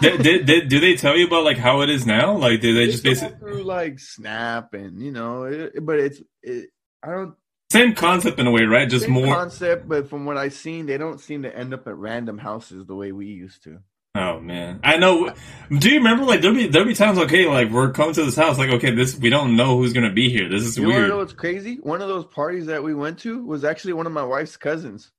did, did, did, do they tell you about like how it is now? Like, did they just basically, through like Snap and you know, it, but it's it. I don't same concept in a way, right? Just Same more. concept, but from what I've seen, they don't seem to end up at random houses the way we used to. Oh man, I know. Do you remember like there'll be there'll be times okay, like we're coming to this house, like okay, this we don't know who's gonna be here. This is weird. You weird. know what's crazy? One of those parties that we went to was actually one of my wife's cousins.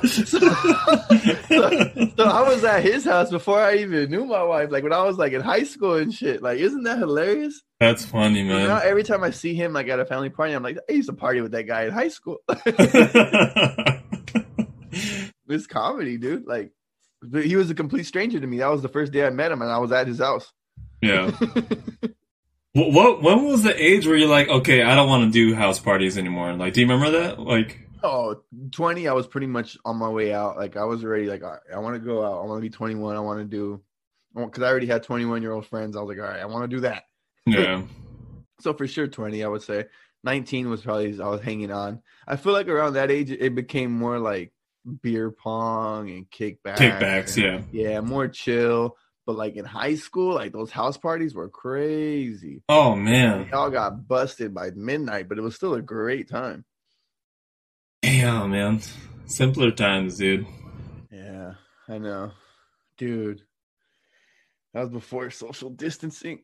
[laughs] so, so, I was at his house before I even knew my wife. Like when I was like in high school and shit. Like, isn't that hilarious? That's funny, now man. every time I see him like at a family party, I'm like, I used to party with that guy in high school. [laughs] it's comedy, dude. Like, he was a complete stranger to me. That was the first day I met him, and I was at his house. yeah. [laughs] What, what when was the age where you're like, okay, I don't want to do house parties anymore? Like, do you remember that? Like, Oh, 20, I was pretty much on my way out. Like, I was already like, right, I want to go out. I want to be 21. I want to do, because I already had 21 year old friends. I was like, all right, I want to do that. yeah, [laughs] So for sure, 20, I would say. 19 was probably, I was hanging on. I feel like around that age, it became more like beer pong and kickbacks. kickbacks. and- Yeah. Yeah, more chill. But like in high school, like those house parties were crazy. Oh man, We all got busted by midnight, but it was still a great time. Damn man, simpler times, dude. Yeah, I know. Dude. That was before social distancing.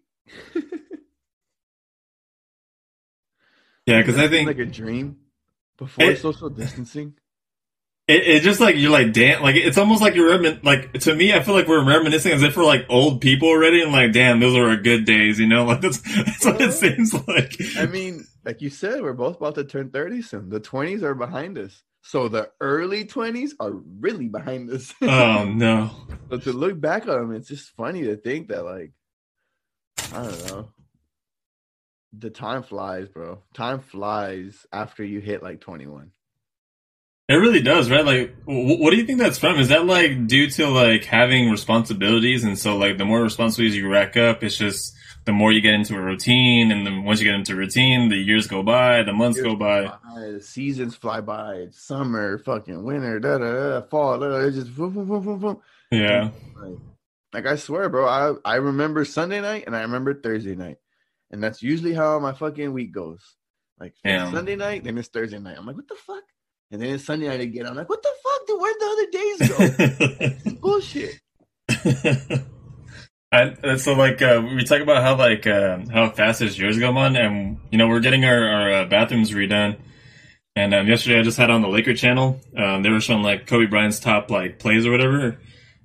[laughs] Yeah, because I think like a dream. Before It- social distancing. It, it's just like you're like damn, like it's almost like you're remin- like to me. I feel like we're reminiscing as if we're like old people already, and like damn, those are our good days, you know. [laughs] Like that's that's what it seems like. I mean, like you said, we're both about to turn 30 soon. The 20s are behind us. So the early 20s are really behind us. [laughs] oh no, But to look back on them, it's just funny to think that, like, I don't know. The time flies, bro. Time flies after you hit like 21. It really does, right? Like, what do you think that's from? Is that like due to like having responsibilities, and so like the more responsibilities you rack up, it's just the more you get into a routine, and then once you get into a routine, the years go by, the months Years go by. The seasons fly by. It's summer, fucking winter, da da da, fall. Da, da, it's just boom, boom, boom, boom, boom. Yeah, Like, like I swear, bro. I I remember Sunday night and I remember Thursday night, and that's usually how my fucking week goes. Like Damn. Sunday night, then it's Thursday night. I'm like, what the fuck? And then it's Sunday night again. I'm like, what the fuck, dude? Where'd the other days go? [laughs] Bullshit. [laughs] and, and so like uh, we talk about how like uh, how fast his years go on, and you know we're getting our, our uh, bathrooms redone. And um, yesterday I just had on the Laker channel. Um, they were showing like Kobe Bryant's top like plays or whatever.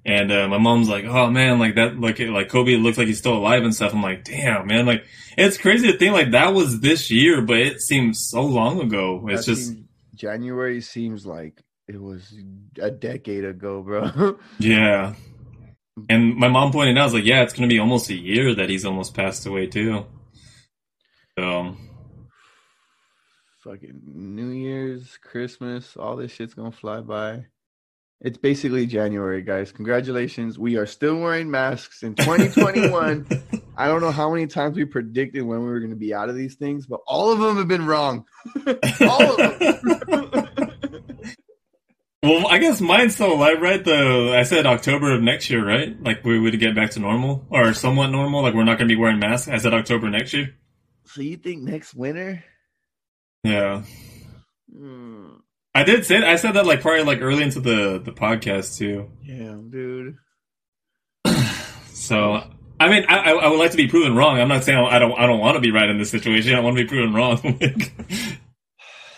And uh, my mom's like, "Oh man, like that, like like Kobe looks like he's still alive and stuff." I'm like, "Damn, man!" Like it's crazy to think like that was this year, but it seems so long ago. It's That just seems- January seems like it was a decade ago, bro. [laughs] yeah. And my mom pointed out, I was like, "Yeah, it's gonna be almost a year that he's almost passed away too." So fucking New Year's, Christmas, all this shit's gonna fly by. It's basically January, guys. Congratulations. We are still wearing masks in 2021. [laughs] I don't know how many times we predicted when we were gonna be out of these things, but all of them have been wrong. [laughs] all of them. [laughs] Well, I guess mine's still alive, right? The I said October of next year, right? Like we would get back to normal or somewhat normal. Like we're not going to be wearing masks. I said October next year. so you think next winter? Yeah, Hmm, I did say I said that like probably like early into the the podcast too. yeah, dude. So I mean, I I would like to be proven wrong. I'm not saying I don't I don't want to be right in this situation. I want to be proven wrong. [laughs]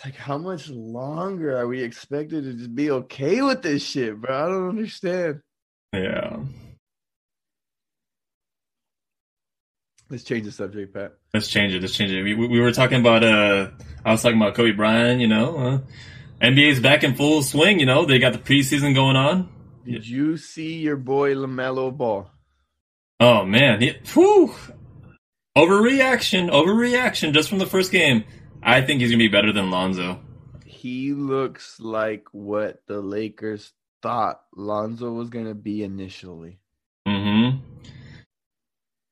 Like, how much longer are we expected to just be okay with this shit, bro? I don't understand. yeah. Let's change the subject, Pat. Let's change it. Let's change it. We, we we were talking about uh, I was talking about Kobe Bryant. You know, uh, NBA's back in full swing. You know, they got the preseason going on. Did you see your boy LaMelo Ball? Oh man, he, whew. overreaction, overreaction just from the first game. I think he's gonna be better than Lonzo. He looks like what the Lakers thought Lonzo was gonna be initially. hmm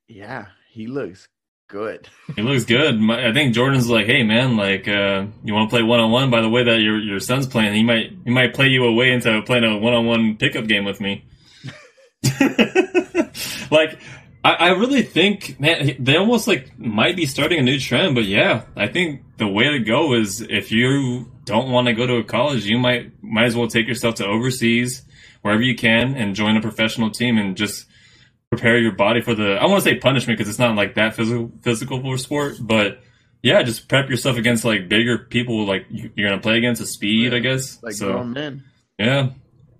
Yeah, he looks good. He looks good. My, I think Jordan's like, hey man, like uh, you want to play one on one? By the way that your your son's playing, he might he might play you away into playing a one on one pickup game with me. [laughs] like. I, I really think, man, they almost like might be starting a new trend. But yeah, I think the way to go is if you don't want to go to a college, you might might as well take yourself to overseas wherever you can and join a professional team and just prepare your body for the. I want to say punishment because it's not like that physical physical for sport, but yeah, just prep yourself against like bigger people like you- you're gonna play against a speed, I guess. Like so grown men. yeah,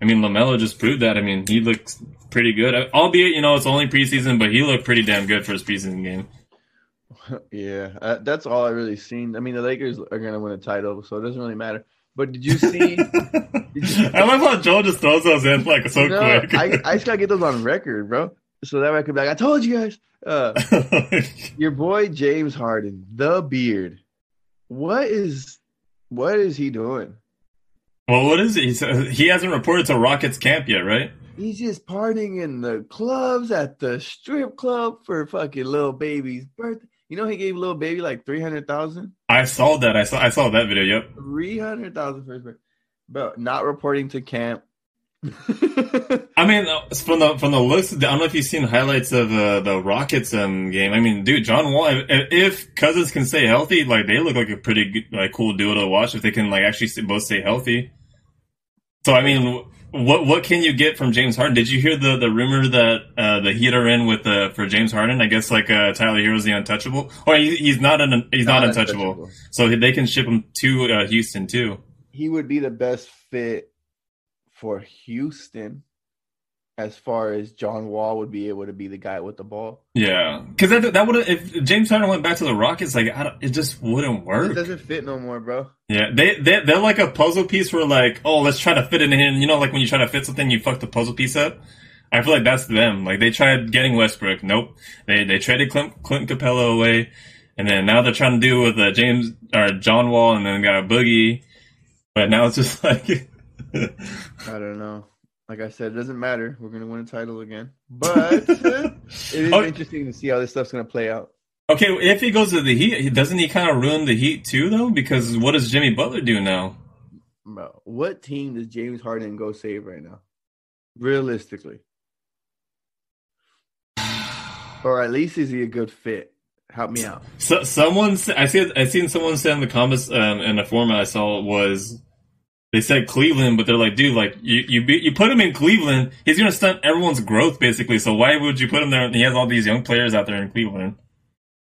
I mean LaMelo just proved that. I mean he looks pretty good, albeit you know it's only preseason, but he looked pretty damn good for his preseason game. [laughs] Yeah, uh, that's all I really seen. I mean, the Lakers are gonna win a title, so it doesn't really matter. But did you see? [laughs] I love how Joel just throws those in like so No, quick. I, I just gotta get those on record, bro. So that way I could be like, I told you guys. Uh, [laughs] your boy James Harden, the beard. What is what is he doing? well, what is? He said- He hasn't reported to Rockets camp yet, right? He's just partying in the clubs at the strip club for fucking Lil Baby's birthday. You know he gave Lil Baby like three hundred thousand. I saw that. I saw. I saw that video. Yep. Three hundred thousand for his birthday. Bro, not reporting to camp. [laughs] I mean, uh, from the from the looks, I don't know if you've seen highlights of uh, the Rockets um, game. I mean, dude, John Wall. If, if Cousins can stay healthy, like they look like a pretty good, like cool duo to watch. If they can like actually both stay healthy. So I mean, what what can you get from James Harden? Did you hear the, the rumor that uh, the Heat are in with uh, for James Harden? I guess like uh, Tyler Herro's the untouchable. Or he, he's not an he's not, untouchable. So they can ship him to uh, Houston too. He would be the best fit for Houston as far as John Wall would be able to be the guy with the ball. Yeah, because that that would if James Harden went back to the Rockets, like I don't, it just wouldn't It work. doesn't fit no more, bro. Yeah, they they they're like a puzzle piece where like, oh, let's try to fit it in. here. You know, like when you try to fit something, you fuck the puzzle piece up. I feel like that's them. Like they tried getting Westbrook, nope. They they traded Clint, Clint Capela away, and then now they're trying to do with uh, James or John Wall, and then got a Boogie. But now it's just [laughs] like I don't know. Like I said, it doesn't matter. We're gonna win a title again, but [laughs] it is Oh. interesting to see how this stuff's gonna play out. Okay, if he goes to the Heat, doesn't he kind of ruin the Heat too, though? Because what does Jimmy Butler do now? Bro, what team does James Harden go save right now? Realistically, [sighs] or at least is he a good fit? Help me out. So, someone, I see, I seen someone say in the comments um, in a format I saw was they said Cleveland, but they're like, dude, like you you be, you put him in Cleveland, he's gonna stunt everyone's growth basically. So why would you put him there? He has all these young players out there in Cleveland.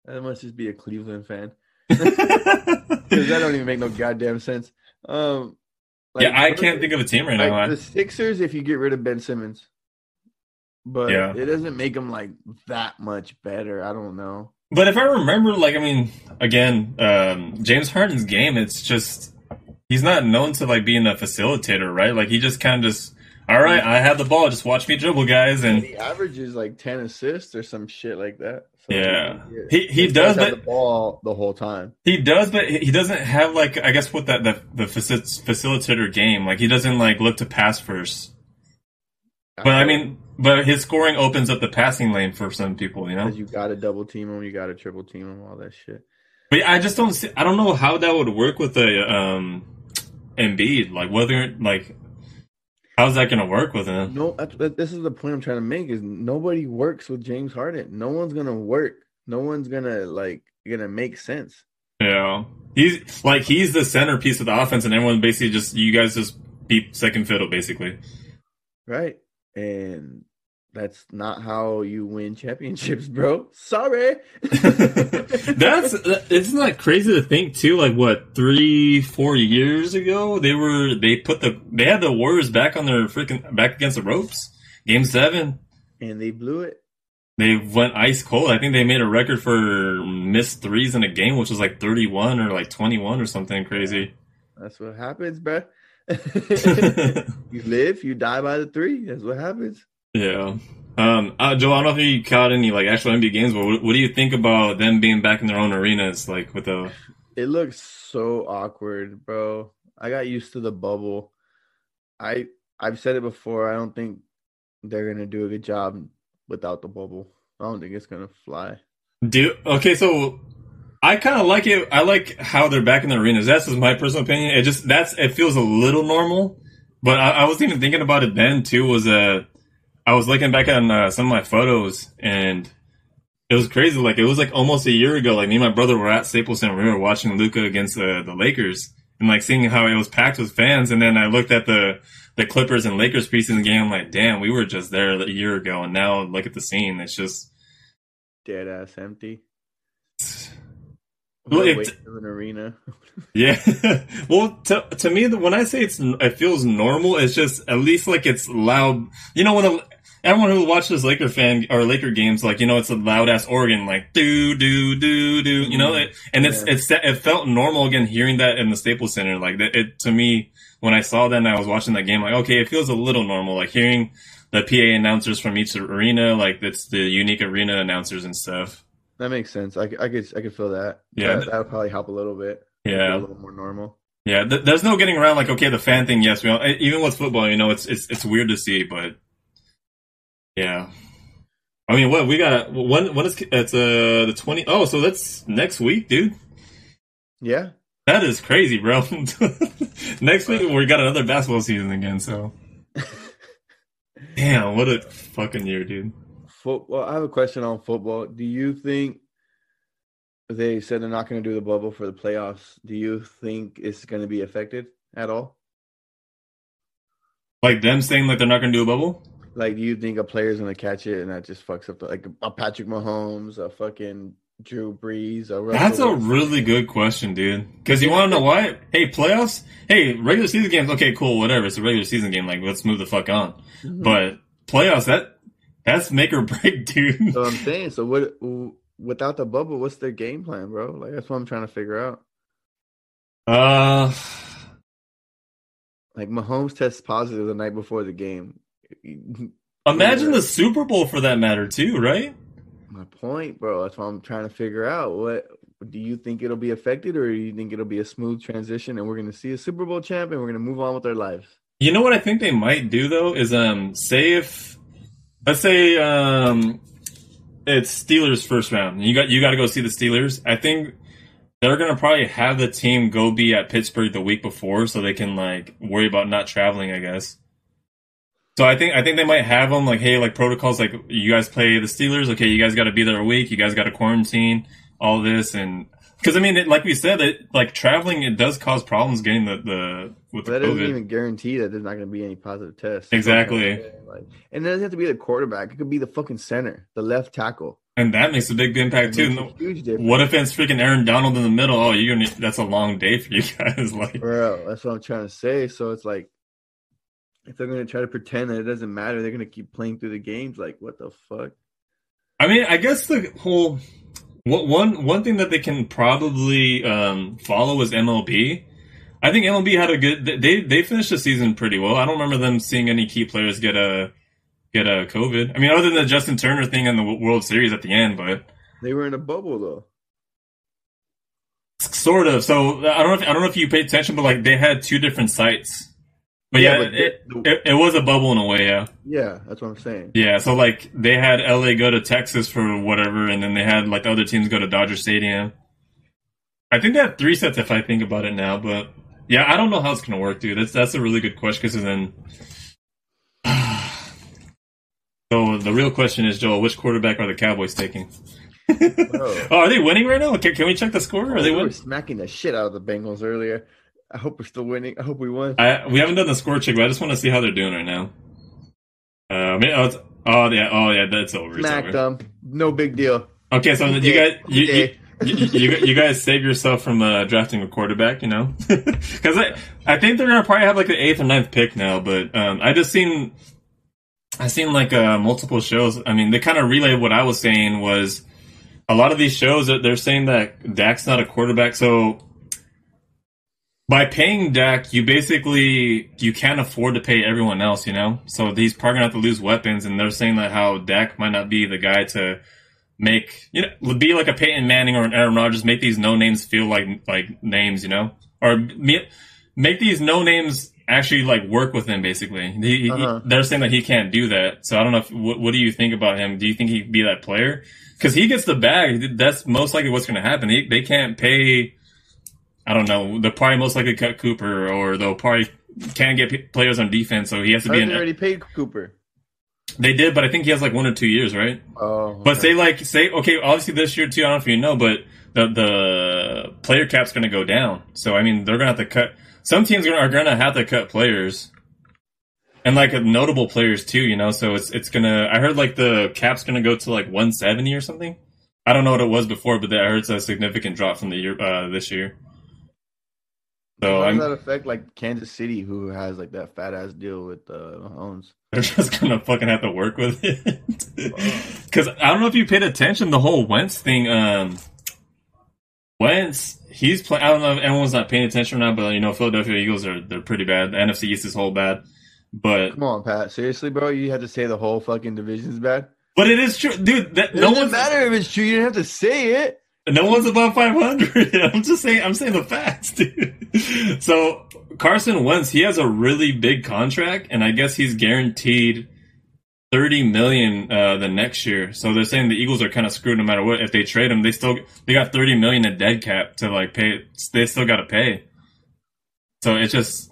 That must just be a Cleveland fan [laughs] [laughs] because that don't even make no goddamn sense. Um, yeah, I can't think of a team right now. the Sixers if you get rid of Ben Simmons, but Yeah. it doesn't make them like that much better. I don't know. But if I remember, like, I mean, again, um, James Harden's game, it's just he's not known to like being a facilitator, right? Like he just kind of just, all right, I have the ball, just watch me dribble, guys, and He averages like ten assists or some shit like that. So, Yeah. He- he He does, have but- the ball the whole time. he does, but he doesn't have like I guess what that the the facilitator game, like he doesn't like look to pass first. But I mean, but his scoring opens up the passing lane for some people, you know. you got to double team him, you got to triple team him, all that shit. But I just don't see. I don't know how that would work with a um, Embiid. Like whether like how's that going to work with him? No, that's, this is the point I'm trying to make. Is nobody works with James Harden. No one's gonna work. No one's gonna like gonna make sense. Yeah, he's like he's the centerpiece of the offense, and everyone basically just you guys just be second fiddle basically. Right. And that's not how you win championships, bro. Sorry. [laughs] That's isn't that crazy to think too? Like what three, four years ago, they were they put the they had the Warriors back on their freaking back against the ropes. Game seven, and they blew it. they went ice cold. I think they made a record for missed threes in a game, which was like thirty one or like twenty one or something crazy. That's what happens, bro. [laughs] [laughs] you live, you die by the three. That's what happens. Yeah. Um, uh, Joe, I don't know if you caught any like actual NBA games, but what, what do you think about them being back in their own arenas, like with the? It looks so awkward, bro. I got used to the bubble. I I've said it before. I don't think they're gonna do a good job without the bubble. I don't think it's gonna fly. Do okay, so I kind of like it. I like how they're back in the arenas. That's just my personal opinion. It just that's it feels a little normal, but I, I was even thinking about it then too. Was uh, I was looking back on uh, some of my photos and it was crazy. Like it was like almost a year ago. Like me and my brother were at Staples Center. We were watching Luka against the the Lakers and like seeing how it was packed with fans. And then I looked at the the Clippers and Lakers preseason game. I'm like, damn, we were just there a year ago, and now look at the scene. It's just Dead ass empty. Well, it- an arena. [laughs] Yeah. [laughs] well, to to me, when I say it's it feels normal, it's just at least like it's loud. You know, when a, everyone who watches Laker fan or Laker games, like you know, it's a loud ass organ, like do do do do. You know, it, and it's Yeah. it's it felt normal again hearing that in the Staples Center. Like that, it to me when I saw that and I was watching that game, like okay, it feels a little normal. Like hearing the PA announcers from each arena, like it's the unique arena announcers and stuff. That makes sense. I, I could I could feel that. Yeah. that, that would probably help a little bit. Yeah. a little more normal. Yeah, th- there's no getting around. Like, okay, the fan thing. Yes, we all, even with football, you know, it's it's it's weird to see, but yeah. I mean, what we got? When when is it's uh the twenty? Oh, so that's next week, dude. Yeah, That is crazy, bro. [laughs] next week we got another basketball season again. So, [laughs] damn, what a fucking year, dude. football. I have a question on football. Do you think they said they're not going to do the bubble for the playoffs? Do you think it's going to be affected at all? Like them saying like they're not gonna do a bubble. Like, do you think a player's going to catch it and that just fucks up the, like a Patrick Mahomes, a fucking Drew Brees, a Russell That's a Wilson? really good question, dude. Because you want to know why? Hey, playoffs. Hey, regular season games. Okay, cool, whatever. It's a regular season game. Like, let's move the fuck on. Mhm. But playoffs, that that's make or break, [laughs] dude. So I'm saying, so what? Without the bubble, what's their game plan, bro? Like that's what I'm trying to figure out. Uh, Like Mahomes tests positive the night before the game. Imagine the Super Bowl for that matter, too, right? My point, bro. That's what I'm trying to figure out. What do you think it'll be affected, or do you think it'll be a smooth transition, and we're going to see a Super Bowl champ, and we're going to move on with our lives? You know what I think they might do though is um say if let's say um it's Steelers first round. You got you got to go see the Steelers. I think they're gonna probably have the team go be at Pittsburgh the week before, so they can like worry about not traveling. I guess. So I think I think they might have them like, hey, like protocols, like you guys play the Steelers. Okay, you guys got to be there a week. You guys got to quarantine all this, and because I mean, it, like we said, it like traveling it does cause problems getting the the with the that doesn't even guarantee that there's not going to be any positive tests. Exactly. Like, and it doesn't have to be the quarterback. It could be the fucking center, the left tackle. and that makes a big impact too. Huge difference. What if it's freaking Aaron Donald in the middle? Oh, you're gonna that's a long day for you [laughs] guys. Like, Bro, that's what I'm trying to say. So it's like, if they're going to try to pretend that it doesn't matter, they're going to keep playing through the games. Like, what the fuck? I mean, I guess the whole what one one thing that they can probably um, follow is MLB. I think MLB had a good. They they finished the season pretty well. I don't remember them seeing any key players get a get a COVID. I mean, other than the Justin Turner thing in the World Series at the end, but They were in a bubble though. sort of. So I don't know. If, I don't know if you paid attention, but like they had two different sites. But yeah, Yeah, but it, the- it, it was a bubble in a way. Yeah. Yeah, that's what I'm saying. Yeah, so like they had LA go to Texas for whatever, and then they had like the other teams go to Dodger Stadium. I think they had three sets if I think about it now, but yeah, I don't know how it's gonna work, dude. That's that's a really good question because then. [sighs] So the real question is, Joel, which quarterback are the Cowboys taking? [laughs] oh, are they winning right now? Can, can we check the score? Are oh, they we were winning? smacking the shit out of the Bengals earlier. I hope we're still winning. I hope we won. I we haven't done the score check, but I just want to see how they're doing right now. Uh, I mean, oh, it's, oh yeah, oh yeah, that's over. Smacked them. No big deal. Okay, so you guys, you, you, you, you guys save yourself from uh, drafting a quarterback, you know, [laughs] because I, I think they're gonna probably have like the eighth or ninth pick now. But um, I just seen, I seen like uh, multiple shows. I mean, they kind of relayed what I was saying was a lot of these shows that they're saying that Dak's not a quarterback, so. By paying Dak, you basically you can't afford to pay everyone else, you know. So he's probably gonna have to lose weapons, and they're saying that how Dak might not be the guy to make you know be like a Peyton Manning or an Aaron Rodgers, make these no names feel like like names, you know, or make these no names actually like work with him. Basically, he, he- Uh-huh. they're saying that he can't do that. So I don't know. If, what, what do you think about him? Do you think he'd be that player? Because he gets the bag. That's most likely what's going to happen. They, they can't pay. I don't know. They'll probably most likely cut Cooper, or they'll probably can't get p- players on defense. So he has to be an. already paid Cooper. They did, but I think he has like one or two years, right? Oh, But say like say okay, obviously this year too. I don't know if you know, but the the player cap's going to go down. So I mean, they're going to have to cut. Some teams are going to have to cut players, and like notable players too. You know, so it's it's gonna. I heard like the cap's going to go to like 170 or something. I don't know what it was before, but I heard it's a significant drop from the year uh, this year. So How does that affect like Kansas City, who has like that fat ass deal with uh, Mahomes? [laughs] They're just gonna fucking have to work with it. Because I don't know if you paid attention the whole Wentz thing. Um, Wentz, he's playing. I don't know if everyone's not paying attention or not, but you know, Philadelphia Eagles are they're pretty bad. The NFC East is whole bad, but Come on, Pat. Seriously, bro, you had to say the whole fucking division's bad. but it is true, dude. That, It no doesn't matter if it's true. You didn't have to say it. no one's above five hundred. [laughs] I'm just saying. I'm saying the facts, dude. [laughs] So Carson Wentz, he has a really big contract, and I guess he's guaranteed thirty million uh, the next year. So they're saying the Eagles are kind of screwed no matter what. If they trade him, they still they got thirty million in dead cap to like pay. They still got to pay. So it's just.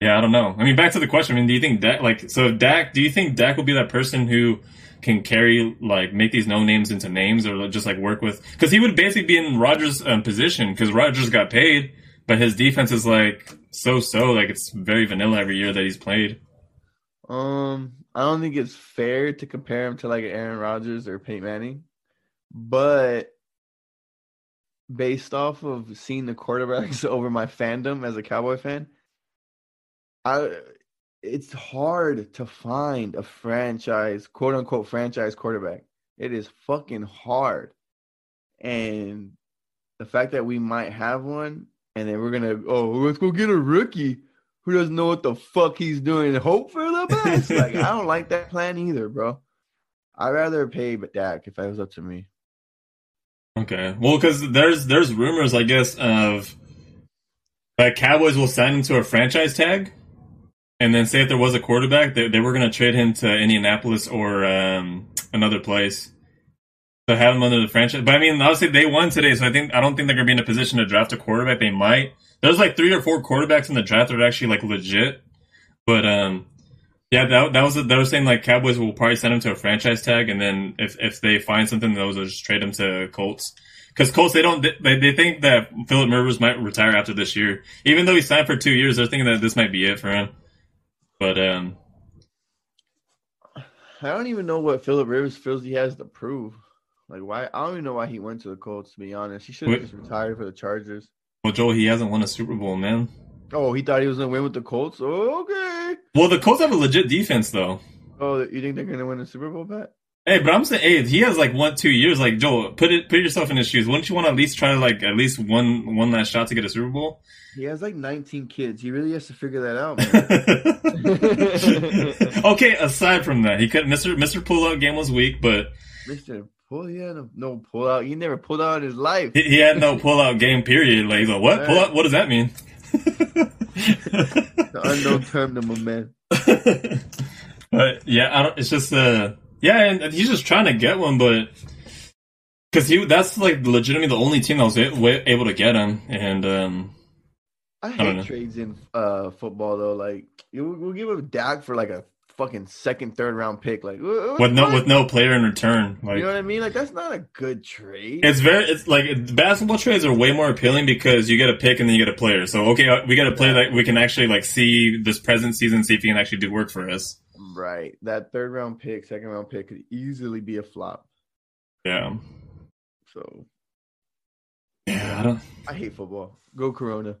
Yeah, I don't know. I mean, back to the question. I mean, do you think Dak, like, so Dak, do you think Dak will be that person who can carry, like, make these no names into names or just, like, work with, because he would basically be in Rodgers' um, position because Rodgers got paid, but his defense is, like, so so. Like, it's very vanilla every year that he's played. Um, I don't think it's fair to compare him to like Aaron Rodgers or Peyton Manning, but based off of seeing the quarterbacks [laughs] over my fandom as a Cowboy fan, I it's hard to find a franchise, quote unquote franchise quarterback. It is fucking hard. And the fact that we might have one and then we're gonna oh let's go get a rookie who doesn't know what the fuck he's doing and hope for the best. like I don't like that plan either, bro. I'd rather pay but Dak if that was up to me. Okay. Well, because there's there's rumors, I guess, of that Cowboys will sign him to a franchise tag, and then say if there was a quarterback, they, they were going to trade him to Indianapolis or um, another place to have him under the franchise. But I mean, obviously they won today, so I think I don't think they're going to be in a position to draft a quarterback. They might. There's like three or four quarterbacks in the draft that are actually like legit, but um, yeah, that, that was they were saying like Cowboys will probably send him to a franchise tag, and then if if they find something, those will just trade him to Colts. Because Colts, they don't they, they think that Philip Rivers might retire after this year, even though he signed for two years. They're thinking that this might be it for him. But um, I don't even know what Philip Rivers feels he has to prove. Like why? I don't even know why he went to the Colts. To be honest, he should have just retired for the Chargers. well, Joel, he hasn't won a Super Bowl, man. Oh, he thought he was gonna win with the Colts. Okay. Well, the Colts have a legit defense, though. Oh, you think they're gonna win the Super Bowl, Pat? Hey, but I'm saying, hey, he has like one, two years. Like Joel, put it, put yourself in his shoes. Wouldn't you want to at least try to like at least one, one last shot to get a Super Bowl? He has like 19 kids. He really has to figure that out, man. [laughs] [laughs] okay, aside from that, he could Mr. Mr. Pullout game was weak, but Mister Pull, he had no, no pull out. He never pulled out in his life. he, he had no pullout game. Period. Like, he's like what pullout? What does that mean? The unknown term to my man. [laughs] but yeah, I don't. It's just uh, yeah, and he's just trying to get one, but because he that's like legitimately the only team that was able to get him, and um, I hate trades in uh, football though. Like you, we'll give a Dak for like a fucking second, third round pick. Like with no what? with no player in return, like you know what I mean? Like that's not a good trade. It's very it's like basketball trades are way more appealing because you get a pick and then you get a player. So okay, uh, we got a player that we can actually like see this present season, see if he can actually do work for us. Right. That third round pick, second round pick could easily be a flop. Yeah, So yeah. I don't. I hate football. Go Corona.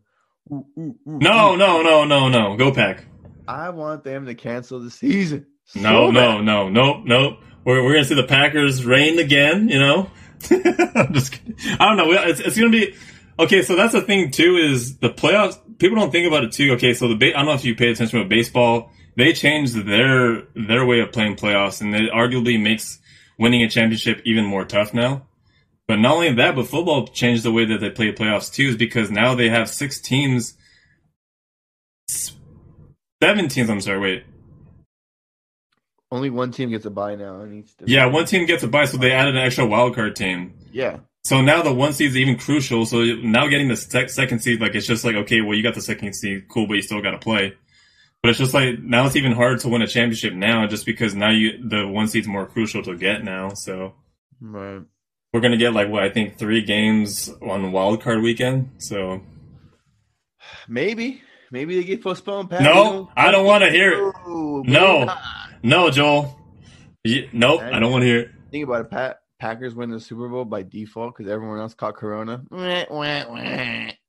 Ooh, ooh, ooh, No, no, no, no, no. Go pack. I want them to cancel the season. So No, no, bad. no, no, no. We're we're gonna see the Packers reign again. You know. [laughs] I'm just kidding. I don't know. It's it's gonna be okay. So that's the thing too. Is the playoffs? People don't think about it too. Okay, so the I don't know if you pay attention to baseball. They changed their their way of playing playoffs, and it arguably makes winning a championship even more tough now. But not only that, but football changed the way that they play playoffs too, is because now they have six teams, seven teams. I'm sorry, wait, Only one team gets a bye now. And each Yeah, one team gets a bye, so they added an extra wild card team. Yeah. So now the one seed is even crucial. So now getting the sec- second seed, like it's just like okay, well you got the second seed, cool, but you still got to play. But it's just like now it's even harder to win a championship now, just because now you the one seed's more crucial to get now. So Right. we're gonna get like what I think three games on wild card weekend. So Maybe. Maybe they get postponed. Pat. No, You know? I don't wanna hear it. No, No. no, Joel. Ye- nope, I don't want to hear it. Think about it, Pat. Packers win the Super Bowl by default because everyone else caught Corona.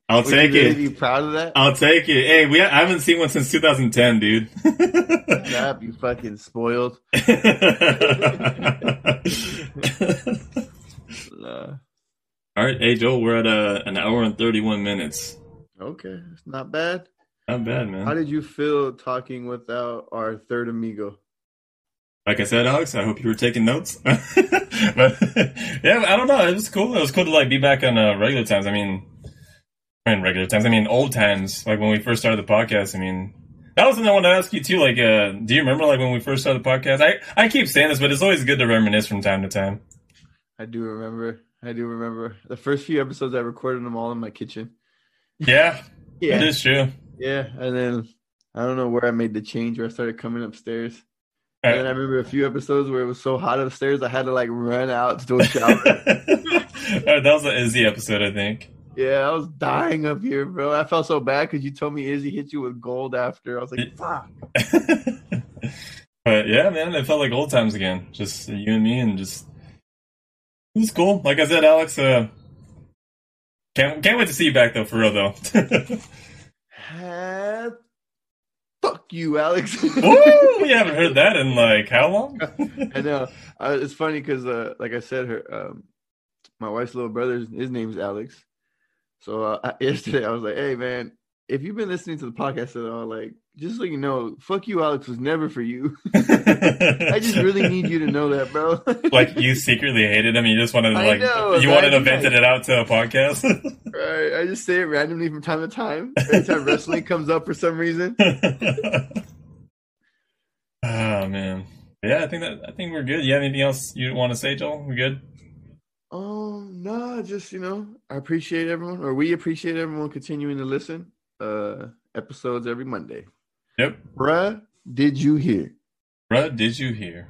I'll Would take really it. Be proud of that. I'll take it. Hey, we I haven't seen one since 2010, dude. Crap, you fucking spoiled. [laughs] Nah. All right, hey Joel, we're at uh, an hour and thirty-one minutes. Okay, it's not bad. Not bad, man. How did you feel talking without our third amigo? Like I said, Alex, I hope you were taking notes. [laughs] but [laughs] yeah, I don't know. It was cool. It was cool to like be back on uh, regular times. I mean, I mean regular times. I mean old times, like when we first started the podcast. I mean, that was something I wanted to ask you too. Like, uh, do you remember like when we first started the podcast? I I keep saying this, but it's always good to reminisce from time to time. I do remember. I do remember the first few episodes. I recorded them all in my kitchen. Yeah, [laughs] Yeah, it is true. yeah. And then I don't know where I made the change where I started coming upstairs. Uh, And then I remember a few episodes where it was so hot upstairs, I had to like run out to do a shower. [laughs] Right, that was an Izzy episode, I think. Yeah, I was dying up here, bro. I felt so bad because you told me Izzy hit you with gold after. I was like, [laughs] fuck. but yeah, man, it felt like old times again. Just you and me, and just it was cool. Like I said, Alex, uh, can't can't wait to see you back though, for real though. Ah, [laughs] fuck you, Alex. [laughs] Woo! We haven't heard that in like how long? I know. Uh, it's funny because, uh, like I said, her, um, my wife's little brother, his name's Alex. So uh, [laughs] yesterday I was like, "Hey, man, if you've been listening to the podcast at all, like, just so you know, fuck you, Alex was never for you. [laughs] I just really need you to know that, bro. [laughs] like you secretly hated him. You just wanted to like know, you wanted to vent it out to a podcast. right? I just say it randomly from time to time. Every time wrestling comes up for some reason. oh man, yeah. I think that I think we're good. You have anything else you want to say, Joel? We good? Um, nah, just you know, I appreciate everyone, or we appreciate everyone continuing to listen. Uh, episodes every Monday. Yep. Bruh, did you hear? Bruh, did you hear?